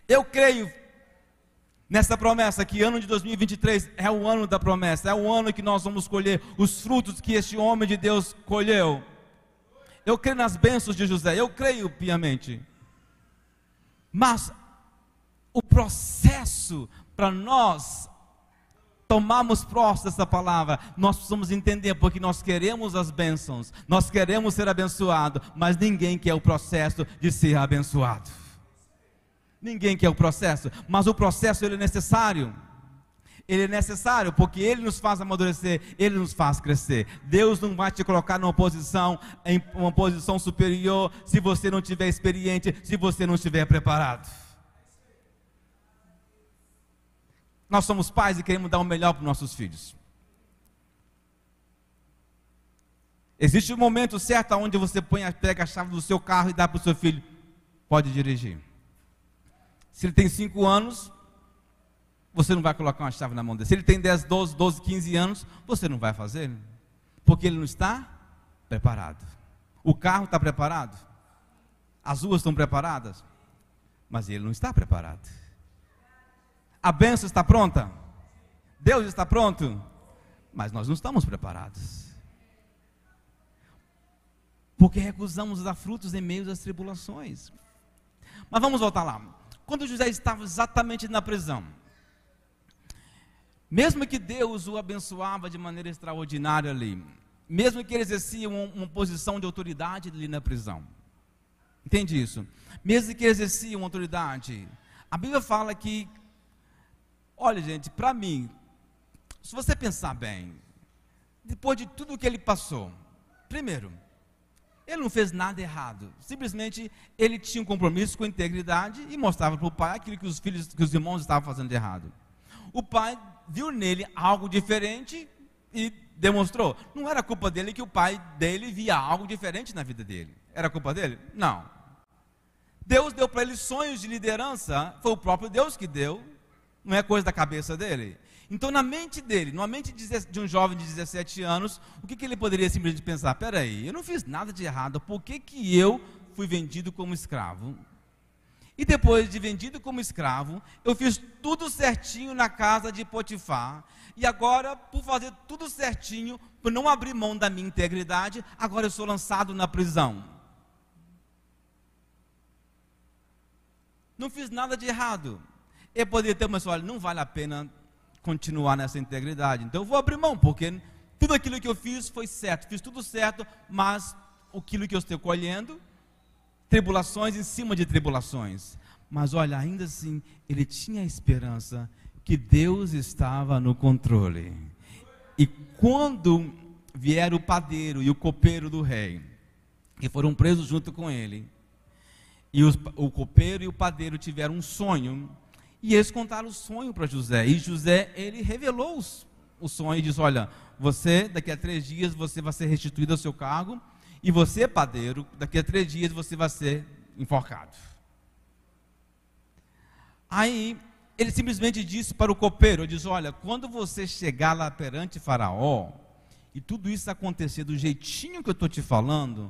Eu creio nessa promessa que ano de 2023 é o ano da promessa, é o ano que nós vamos colher os frutos que este homem de Deus colheu. Eu creio nas bênçãos de José, eu creio piamente. Mas o processo para nós tomarmos posse dessa palavra, nós precisamos entender, porque nós queremos as bênçãos, nós queremos ser abençoados, mas ninguém quer o processo de ser abençoado. Ninguém quer o processo, mas o processo ele é necessário. Ele é necessário porque ele nos faz amadurecer, ele nos faz crescer. Deus não vai te colocar numa posição em uma posição superior se você não tiver experiente, se você não estiver preparado. Nós somos pais e queremos dar o melhor para os nossos filhos. Existe um momento certo onde você põe, pega a chave do seu carro e dá para o seu filho. Pode dirigir. Se ele tem 5 anos, você não vai colocar uma chave na mão dele. Se ele tem 10, 12, 12, 15 anos, você não vai fazer. Porque ele não está preparado. O carro está preparado. As ruas estão preparadas. Mas ele não está preparado. A benção está pronta? Deus está pronto? Mas nós não estamos preparados. Porque recusamos dar frutos em meio às tribulações. Mas vamos voltar lá. Quando José estava exatamente na prisão, mesmo que Deus o abençoava de maneira extraordinária ali, mesmo que ele exercia uma, uma posição de autoridade ali na prisão, entende isso? Mesmo que ele exercia uma autoridade, a Bíblia fala que Olha, gente, para mim, se você pensar bem, depois de tudo que ele passou, primeiro, ele não fez nada errado. Simplesmente ele tinha um compromisso com a integridade e mostrava para o pai aquilo que os filhos, que os irmãos estavam fazendo de errado. O pai viu nele algo diferente e demonstrou. Não era culpa dele que o pai dele via algo diferente na vida dele. Era culpa dele? Não. Deus deu para ele sonhos de liderança, foi o próprio Deus que deu não é coisa da cabeça dele. Então, na mente dele, na mente de um jovem de 17 anos, o que, que ele poderia simplesmente pensar? Peraí, eu não fiz nada de errado, por que, que eu fui vendido como escravo? E depois de vendido como escravo, eu fiz tudo certinho na casa de Potifar. E agora, por fazer tudo certinho, por não abrir mão da minha integridade, agora eu sou lançado na prisão. Não fiz nada de errado. Ele poderia ter uma olha, não vale a pena continuar nessa integridade. Então eu vou abrir mão, porque tudo aquilo que eu fiz foi certo, fiz tudo certo, mas aquilo que eu estou colhendo, tribulações em cima de tribulações. Mas olha, ainda assim, ele tinha a esperança que Deus estava no controle. E quando vier o padeiro e o copeiro do rei, que foram presos junto com ele, e os, o copeiro e o padeiro tiveram um sonho, e eles contaram o sonho para José. E José, ele revelou os, o sonho e disse: Olha, você, daqui a três dias, você vai ser restituído ao seu cargo. E você, padeiro, daqui a três dias, você vai ser enforcado. Aí, ele simplesmente disse para o copeiro: diz, Olha, quando você chegar lá perante Faraó, e tudo isso acontecer do jeitinho que eu estou te falando,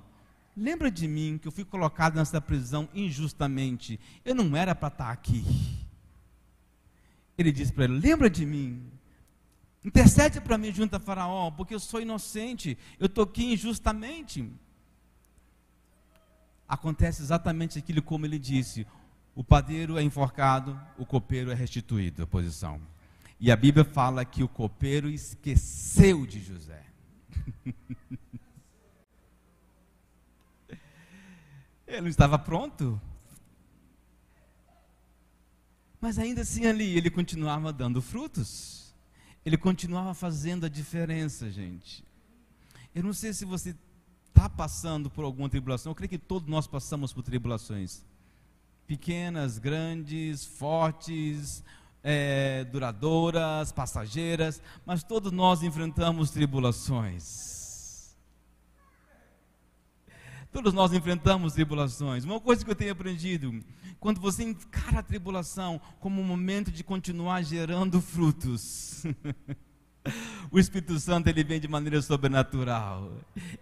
lembra de mim que eu fui colocado nessa prisão injustamente. Eu não era para estar aqui. Ele disse para ele: Lembra de mim. Intercede para mim junto a Faraó, porque eu sou inocente, eu aqui injustamente. Acontece exatamente aquilo como ele disse: o padeiro é enforcado, o copeiro é restituído à posição. E a Bíblia fala que o copeiro esqueceu de José. ele não estava pronto mas ainda assim ali ele continuava dando frutos. Ele continuava fazendo a diferença, gente. Eu não sei se você está passando por alguma tribulação. Eu creio que todos nós passamos por tribulações. Pequenas, grandes, fortes, é, duradouras, passageiras, mas todos nós enfrentamos tribulações. Todos nós enfrentamos tribulações. Uma coisa que eu tenho aprendido, quando você encara a tribulação como um momento de continuar gerando frutos. o Espírito Santo ele vem de maneira sobrenatural.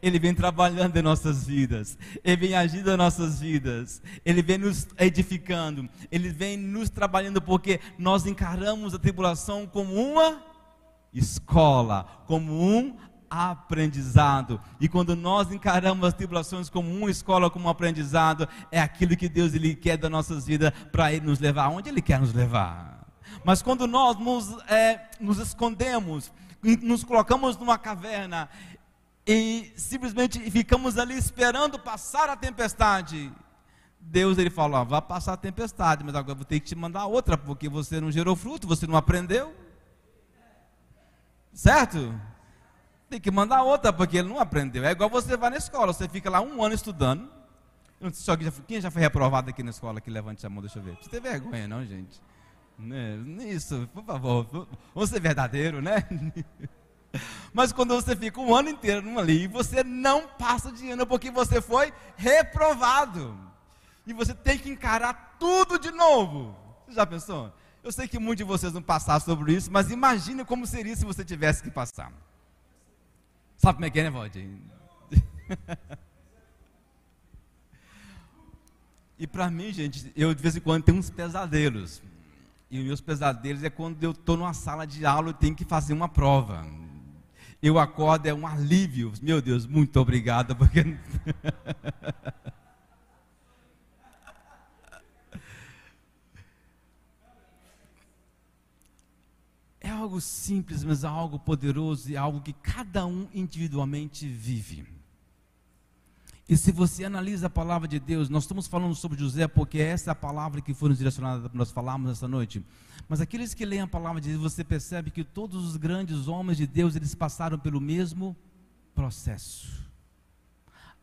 Ele vem trabalhando em nossas vidas. Ele vem agindo em nossas vidas. Ele vem nos edificando. Ele vem nos trabalhando porque nós encaramos a tribulação como uma escola, como um aprendizado. E quando nós encaramos as tribulações como uma escola, como um aprendizado, é aquilo que Deus ele quer das nossas vidas para Ele nos levar aonde Ele quer nos levar. Mas quando nós nos, é, nos escondemos, nos colocamos numa caverna e simplesmente ficamos ali esperando passar a tempestade, Deus ele fala: vai passar a tempestade, mas agora vou ter que te mandar outra, porque você não gerou fruto, você não aprendeu. Certo? Tem que mandar outra, porque ele não aprendeu. É igual você vai na escola, você fica lá um ano estudando. Não sei se já, quem já foi reprovado aqui na escola que levante a mão, deixa eu ver. Você tem vergonha, não, gente? Né? Isso, por favor, vamos ser verdadeiro, né? Mas quando você fica um ano inteiro numa ali, você não passa de ano porque você foi reprovado. E você tem que encarar tudo de novo. Você já pensou? Eu sei que muitos de vocês não passaram sobre isso, mas imagine como seria se você tivesse que passar. Como é que é, né, Valdir? e para mim, gente, eu de vez em quando tenho uns pesadelos. E os meus pesadelos é quando eu estou numa sala de aula e tenho que fazer uma prova. Eu acordo, é um alívio. Meu Deus, muito obrigado, porque. É algo simples, mas é algo poderoso e é algo que cada um individualmente vive. E se você analisa a palavra de Deus, nós estamos falando sobre José porque essa é a palavra que foi nos direcionada para nós falarmos essa noite. Mas aqueles que leem a palavra de Deus, você percebe que todos os grandes homens de Deus, eles passaram pelo mesmo processo.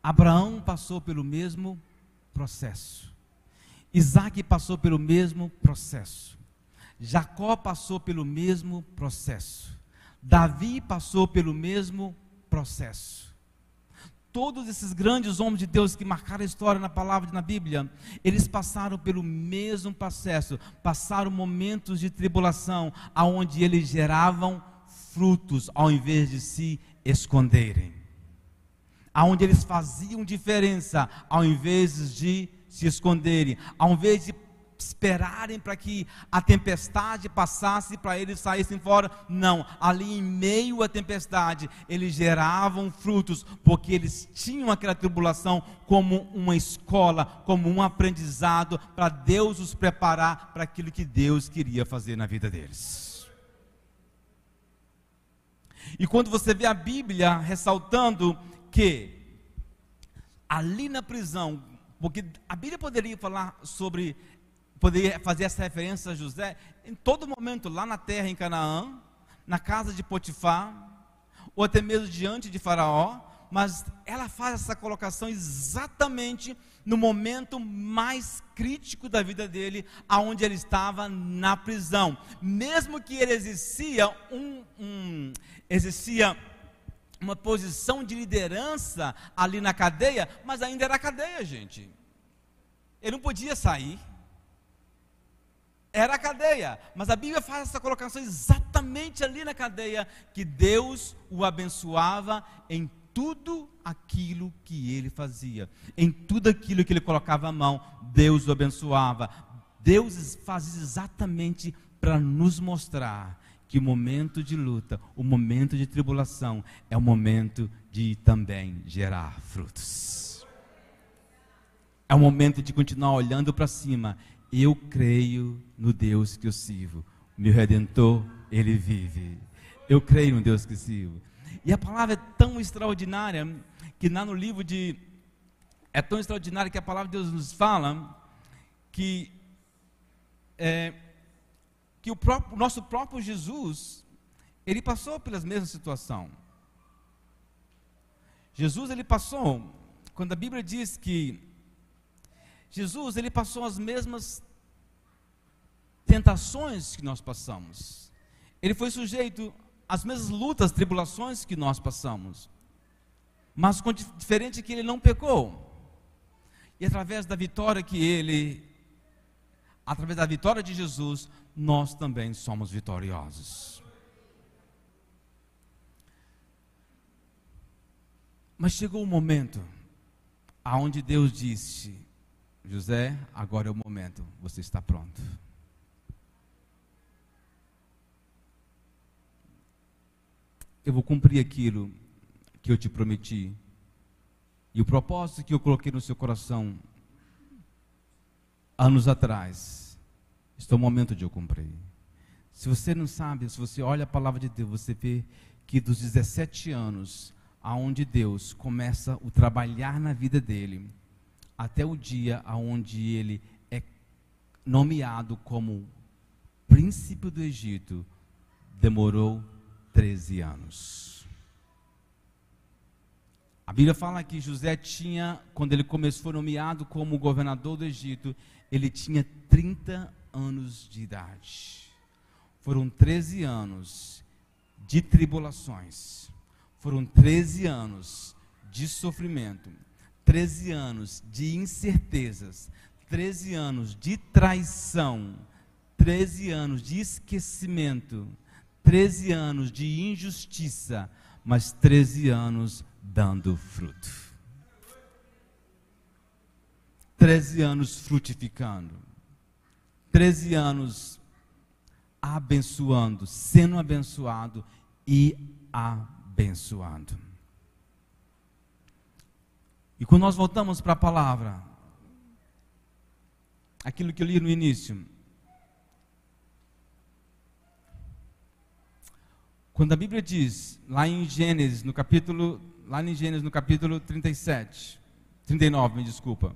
Abraão passou pelo mesmo processo. Isaac passou pelo mesmo processo. Jacó passou pelo mesmo processo. Davi passou pelo mesmo processo todos esses grandes homens de Deus que marcaram a história na palavra na Bíblia, eles passaram pelo mesmo processo, passaram momentos de tribulação, aonde eles geravam frutos ao invés de se esconderem. Aonde eles faziam diferença ao invés de se esconderem, ao invés de esperarem para que a tempestade passasse para eles saíssem fora. Não, ali em meio à tempestade, eles geravam frutos, porque eles tinham aquela tribulação como uma escola, como um aprendizado para Deus os preparar para aquilo que Deus queria fazer na vida deles. E quando você vê a Bíblia ressaltando que ali na prisão, porque a Bíblia poderia falar sobre poderia fazer essa referência a José em todo momento, lá na terra em Canaã, na casa de Potifar, ou até mesmo diante de Faraó, mas ela faz essa colocação exatamente no momento mais crítico da vida dele, aonde ele estava na prisão. Mesmo que ele exercia um, um exercia uma posição de liderança ali na cadeia, mas ainda era cadeia, gente. Ele não podia sair era a cadeia, mas a Bíblia faz essa colocação exatamente ali na cadeia, que Deus o abençoava em tudo aquilo que ele fazia, em tudo aquilo que ele colocava a mão, Deus o abençoava. Deus faz exatamente para nos mostrar que o momento de luta, o momento de tribulação, é o momento de também gerar frutos. É o momento de continuar olhando para cima eu creio no Deus que eu sirvo. Meu redentor, ele vive. Eu creio no Deus que sirvo. E a palavra é tão extraordinária que lá no livro de é tão extraordinária que a palavra de Deus nos fala que é, que o, próprio, nosso próprio Jesus ele passou pelas mesmas situação. Jesus ele passou quando a Bíblia diz que Jesus, ele passou as mesmas tentações que nós passamos. Ele foi sujeito às mesmas lutas, tribulações que nós passamos. Mas com diferente que ele não pecou. E através da vitória que ele através da vitória de Jesus, nós também somos vitoriosos. Mas chegou o um momento aonde Deus disse: José, agora é o momento, você está pronto. Eu vou cumprir aquilo que eu te prometi. E o propósito que eu coloquei no seu coração anos atrás, está o momento de eu cumprir. Se você não sabe, se você olha a palavra de Deus, você vê que dos 17 anos aonde Deus começa o trabalhar na vida dele, até o dia aonde ele é nomeado como príncipe do Egito, demorou 13 anos. A Bíblia fala que José tinha, quando ele começou, foi nomeado como governador do Egito, ele tinha 30 anos de idade. Foram 13 anos de tribulações. Foram 13 anos de sofrimento, 13 anos de incertezas, 13 anos de traição, 13 anos de esquecimento, 13 anos de injustiça, mas 13 anos dando fruto. 13 anos frutificando. 13 anos abençoando, sendo abençoado e abençoado. E quando nós voltamos para a palavra, aquilo que eu li no início, quando a Bíblia diz, lá em Gênesis, no capítulo, lá em Gênesis, no capítulo 37, 39, me desculpa.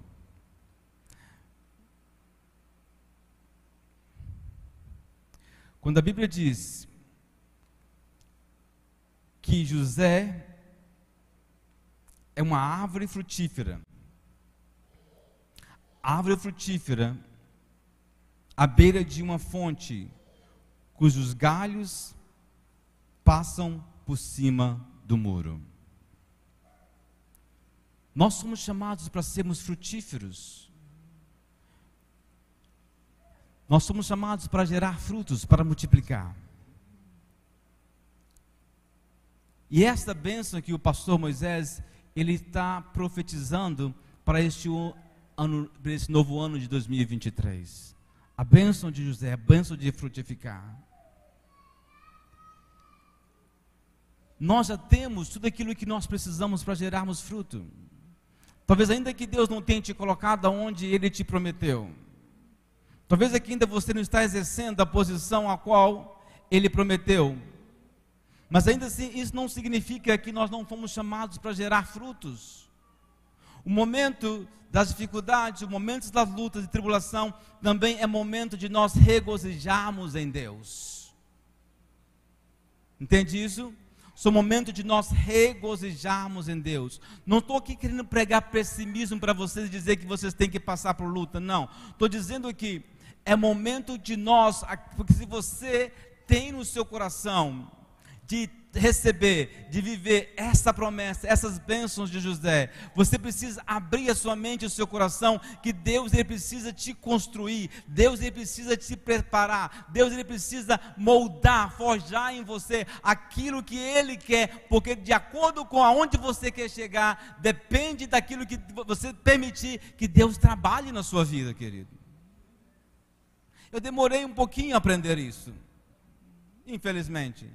Quando a Bíblia diz que José é uma árvore frutífera. Árvore frutífera à beira de uma fonte, cujos galhos passam por cima do muro. Nós somos chamados para sermos frutíferos. Nós somos chamados para gerar frutos, para multiplicar. E esta bênção que o pastor Moisés ele está profetizando para este ano, para esse novo ano de 2023. A bênção de José, a bênção de frutificar. Nós já temos tudo aquilo que nós precisamos para gerarmos fruto. Talvez ainda que Deus não tenha te colocado aonde Ele te prometeu. Talvez aqui ainda você não está exercendo a posição a qual Ele prometeu. Mas ainda assim, isso não significa que nós não fomos chamados para gerar frutos. O momento das dificuldades, o momento das lutas e tribulação, também é momento de nós regozijarmos em Deus. Entende isso? São momento de nós regozijarmos em Deus. Não estou aqui querendo pregar pessimismo para vocês e dizer que vocês têm que passar por luta. Não. Estou dizendo que é momento de nós, porque se você tem no seu coração de receber, de viver essa promessa, essas bênçãos de José, você precisa abrir a sua mente e o seu coração, que Deus ele precisa te construir, Deus ele precisa te preparar, Deus ele precisa moldar, forjar em você aquilo que ele quer, porque de acordo com aonde você quer chegar, depende daquilo que você permitir que Deus trabalhe na sua vida, querido. Eu demorei um pouquinho a aprender isso. Infelizmente.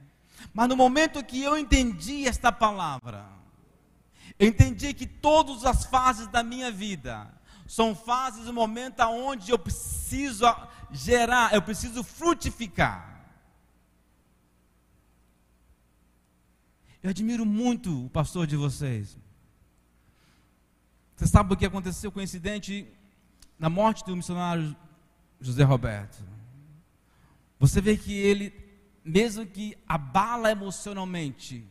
Mas no momento que eu entendi esta palavra, eu entendi que todas as fases da minha vida são fases, um momento onde eu preciso gerar, eu preciso frutificar. Eu admiro muito o pastor de vocês. Você sabe o que aconteceu com o incidente na morte do missionário José Roberto? Você vê que ele mesmo que abala emocionalmente,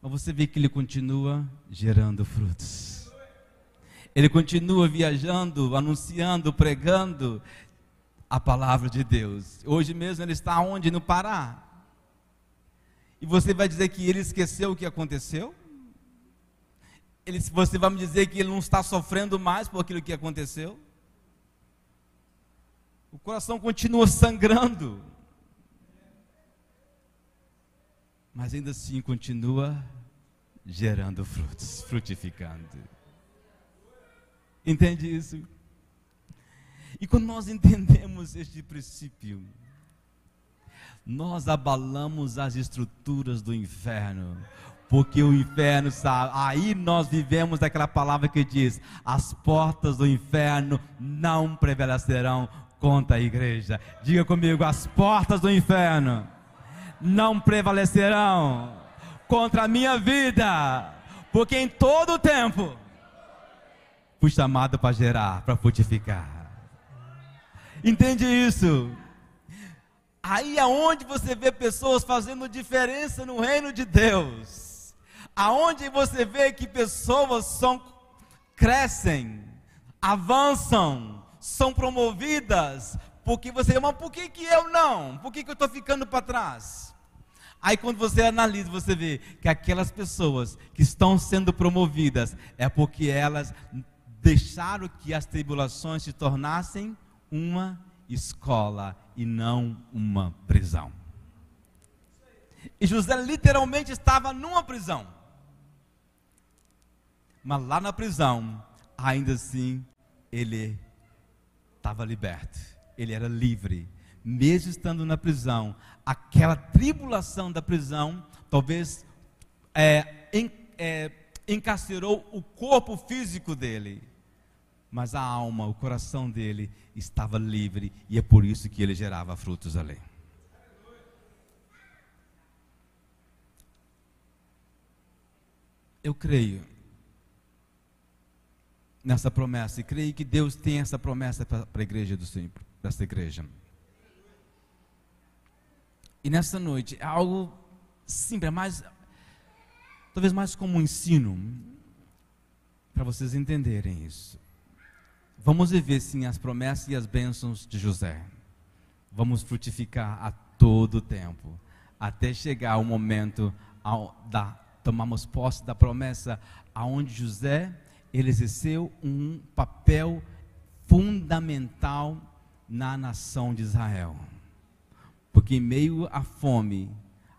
mas você vê que ele continua gerando frutos. Ele continua viajando, anunciando, pregando a palavra de Deus. Hoje mesmo ele está onde? No Pará. E você vai dizer que ele esqueceu o que aconteceu? Ele, você vai me dizer que ele não está sofrendo mais por aquilo que aconteceu? O coração continua sangrando. Mas ainda assim continua gerando frutos, frutificando. Entende isso? E quando nós entendemos este princípio, nós abalamos as estruturas do inferno, porque o inferno sabe, aí nós vivemos aquela palavra que diz: as portas do inferno não prevalecerão contra a igreja. Diga comigo: as portas do inferno não prevalecerão contra a minha vida, porque em todo o tempo fui chamado para gerar, para frutificar. Entende isso? Aí aonde você vê pessoas fazendo diferença no reino de Deus, aonde você vê que pessoas são crescem, avançam, são promovidas, porque você, mas por que, que eu não? Por que, que eu estou ficando para trás? Aí quando você analisa, você vê que aquelas pessoas que estão sendo promovidas é porque elas deixaram que as tribulações se tornassem uma escola e não uma prisão. E José literalmente estava numa prisão. Mas lá na prisão, ainda assim, ele estava liberto. Ele era livre. Mesmo estando na prisão, aquela tribulação da prisão, talvez é, en, é, encarcerou o corpo físico dele mas a alma, o coração dele estava livre e é por isso que ele gerava frutos ali. Eu creio nessa promessa e creio que Deus tem essa promessa para a igreja do Senhor, dessa igreja. E nessa noite é algo simples, é mais talvez mais como um ensino para vocês entenderem isso. Vamos viver sim as promessas e as bênçãos de José. Vamos frutificar a todo tempo, até chegar o momento ao, da tomamos posse da promessa, aonde José ele exerceu um papel fundamental na nação de Israel. Porque em meio à fome,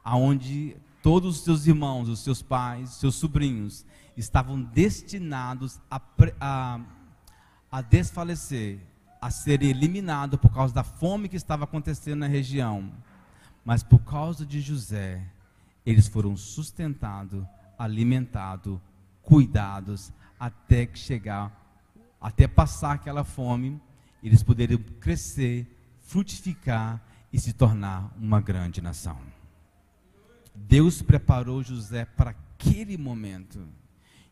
aonde todos os seus irmãos, os seus pais, seus sobrinhos estavam destinados a, a a desfalecer, a ser eliminado por causa da fome que estava acontecendo na região. Mas por causa de José, eles foram sustentados, alimentados, cuidados, até que chegar, até passar aquela fome, eles poderiam crescer, frutificar e se tornar uma grande nação. Deus preparou José para aquele momento.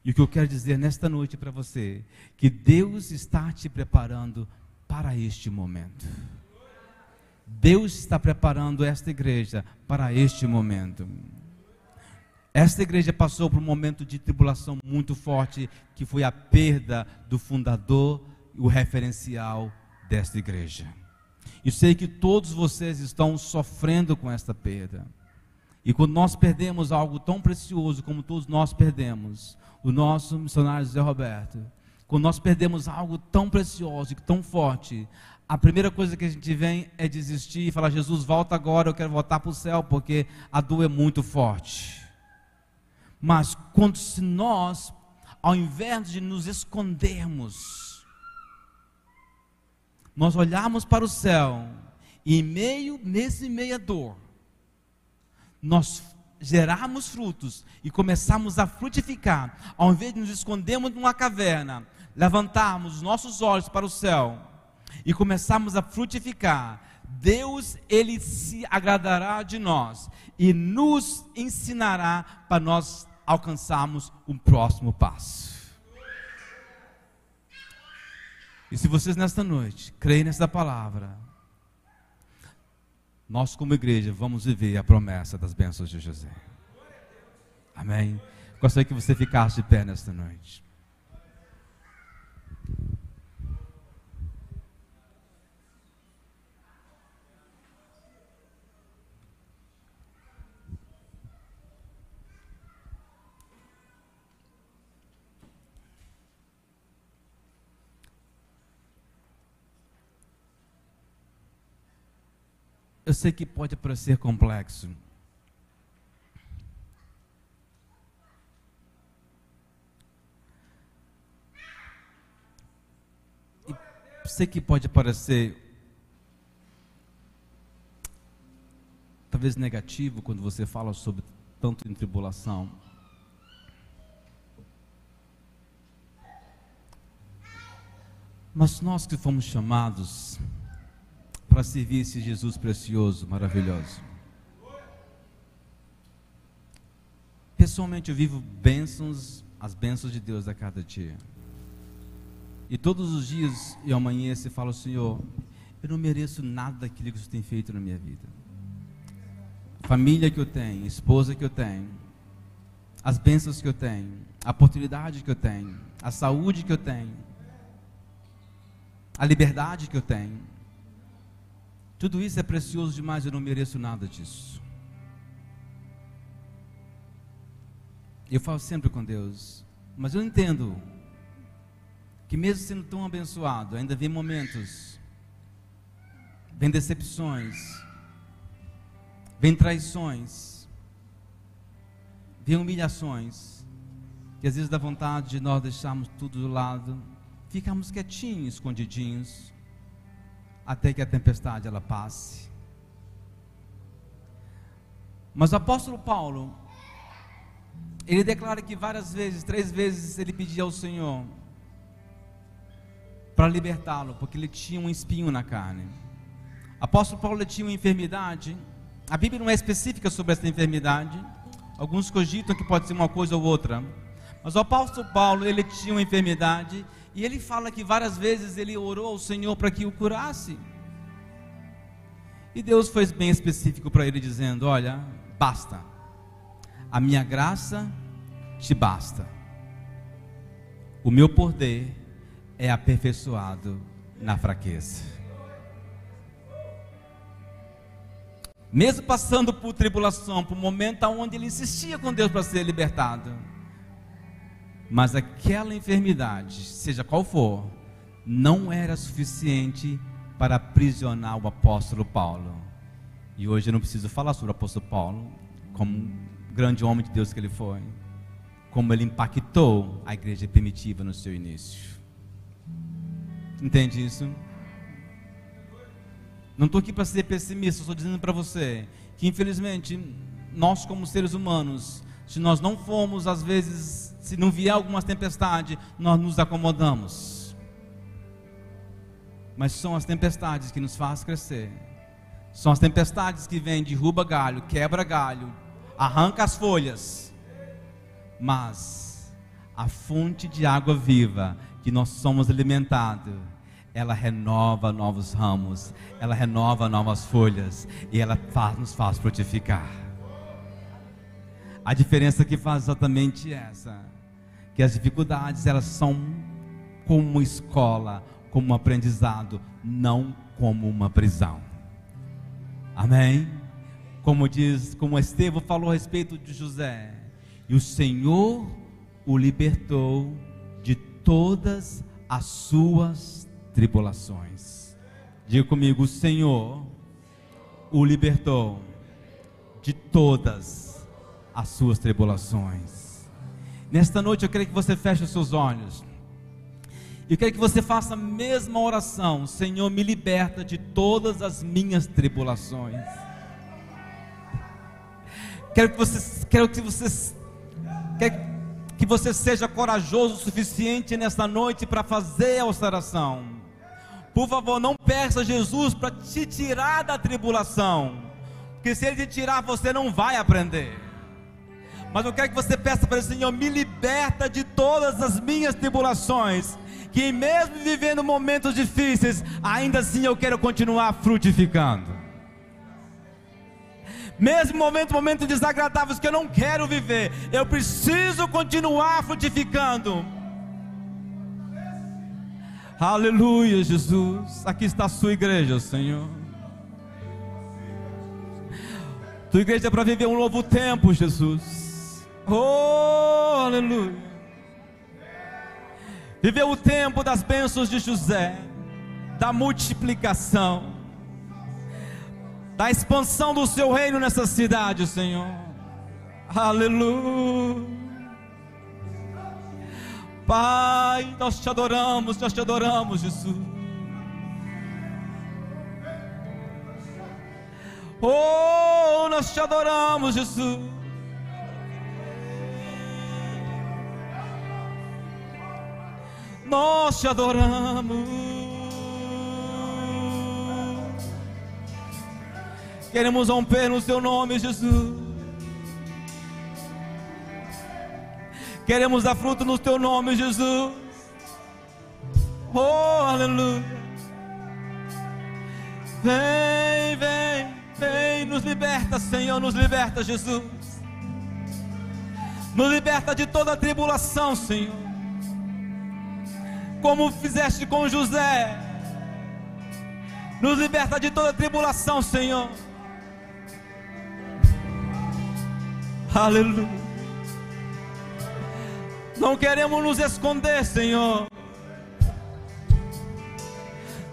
E o que eu quero dizer nesta noite para você, que Deus está te preparando para este momento. Deus está preparando esta igreja para este momento. Esta igreja passou por um momento de tribulação muito forte, que foi a perda do fundador o referencial desta igreja. E sei que todos vocês estão sofrendo com esta perda. E quando nós perdemos algo tão precioso como todos nós perdemos, o nosso missionário José Roberto, quando nós perdemos algo tão precioso e tão forte, a primeira coisa que a gente vem é desistir e falar: Jesus, volta agora, eu quero voltar para o céu, porque a dor é muito forte. Mas quando se nós, ao invés de nos escondermos, nós olharmos para o céu, e em meio, nesse meio a dor, nós gerarmos frutos e começarmos a frutificar, ao invés de nos escondermos numa caverna, levantarmos os nossos olhos para o céu e começarmos a frutificar, Deus ele se agradará de nós e nos ensinará para nós alcançarmos um próximo passo. E se vocês nesta noite creem nessa palavra, nós, como igreja, vamos viver a promessa das bênçãos de José. Amém? Gostaria que você ficasse de pé nesta noite. Eu sei que pode parecer complexo. Eu sei que pode parecer talvez negativo quando você fala sobre tanto em tribulação. Mas nós que fomos chamados para servir esse Jesus precioso, maravilhoso. Pessoalmente eu vivo bênçãos, as bênçãos de Deus a cada dia. E todos os dias eu amanheço e falo, Senhor, eu não mereço nada daquilo que você tem feito na minha vida. A família que eu tenho, a esposa que eu tenho, as bênçãos que eu tenho, a oportunidade que eu tenho, a saúde que eu tenho, a liberdade que eu tenho. Tudo isso é precioso demais, eu não mereço nada disso. Eu falo sempre com Deus, mas eu entendo que mesmo sendo tão abençoado, ainda vem momentos, vem decepções, vem traições, vem humilhações, que às vezes dá vontade de nós deixarmos tudo do lado, ficarmos quietinhos, escondidinhos, até que a tempestade ela passe. Mas o apóstolo Paulo, ele declara que várias vezes, três vezes, ele pedia ao Senhor para libertá-lo, porque ele tinha um espinho na carne. O apóstolo Paulo tinha uma enfermidade. A Bíblia não é específica sobre essa enfermidade. Alguns cogitam que pode ser uma coisa ou outra. Mas o apóstolo Paulo, ele tinha uma enfermidade e ele fala que várias vezes ele orou ao Senhor para que o curasse. E Deus foi bem específico para ele, dizendo: Olha, basta, a minha graça te basta, o meu poder é aperfeiçoado na fraqueza. Mesmo passando por tribulação, por momento onde ele insistia com Deus para ser libertado, mas aquela enfermidade, seja qual for, não era suficiente para aprisionar o apóstolo Paulo. E hoje eu não preciso falar sobre o apóstolo Paulo, como grande homem de Deus que ele foi, como ele impactou a igreja primitiva no seu início. Entende isso? Não estou aqui para ser pessimista, estou dizendo para você que infelizmente nós como seres humanos se nós não formos, às vezes, se não vier alguma tempestade, nós nos acomodamos. Mas são as tempestades que nos fazem crescer. São as tempestades que vêm, derruba galho, quebra galho, arranca as folhas. Mas a fonte de água viva que nós somos alimentados, ela renova novos ramos, ela renova novas folhas e ela faz, nos faz frutificar. A diferença que faz exatamente essa, que as dificuldades elas são como escola, como um aprendizado, não como uma prisão. Amém? Como diz, como Estevão falou a respeito de José, e o Senhor o libertou de todas as suas tribulações. Diga comigo, o Senhor o libertou de todas as suas tribulações. Nesta noite eu quero que você feche os seus olhos. Eu quero que você faça a mesma oração: Senhor, me liberta de todas as minhas tribulações. Quero que você, quero que você, quero que você seja corajoso o suficiente nesta noite para fazer a oração. Por favor, não peça Jesus para te tirar da tribulação, porque se ele te tirar, você não vai aprender. Mas eu quero que você peça para o Senhor, me liberta de todas as minhas tribulações. Que mesmo vivendo momentos difíceis, ainda assim eu quero continuar frutificando. Mesmo momentos, momentos desagradáveis que eu não quero viver, eu preciso continuar frutificando. Aleluia, Jesus. Aqui está a sua igreja, Senhor. Tua igreja é para viver um novo tempo, Jesus. Oh, aleluia. Viveu o tempo das bênçãos de José, da multiplicação, da expansão do seu reino nessa cidade, Senhor. Aleluia. Pai, nós te adoramos, nós te adoramos, Jesus. Oh, nós te adoramos, Jesus. Nós te adoramos. Queremos romper no Seu nome, Jesus. Queremos dar fruto no Teu nome, Jesus. Oh, aleluia. Vem, vem, vem, nos liberta, Senhor, nos liberta, Jesus. Nos liberta de toda tribulação, Senhor. Como fizeste com José. Nos liberta de toda tribulação, Senhor. Aleluia. Não queremos nos esconder, Senhor.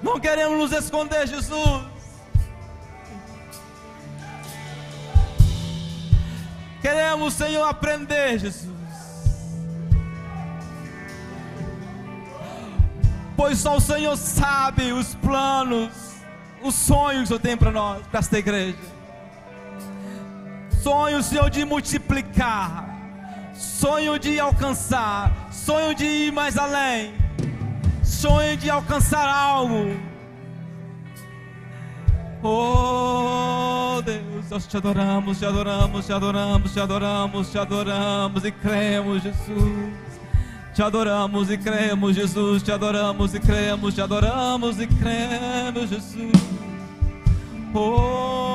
Não queremos nos esconder, Jesus. Queremos, Senhor, aprender, Jesus. Pois só o Senhor sabe os planos, os sonhos que eu tenho para nós, para esta igreja. Sonho, Senhor, de multiplicar, sonho de alcançar, sonho de ir mais além, sonho de alcançar algo. Oh Deus, nós te adoramos, te adoramos, te adoramos, te adoramos, te adoramos e cremos, Jesus. Te adoramos e cremos, Jesus. Te adoramos e cremos, te adoramos e cremos, Jesus. Oh.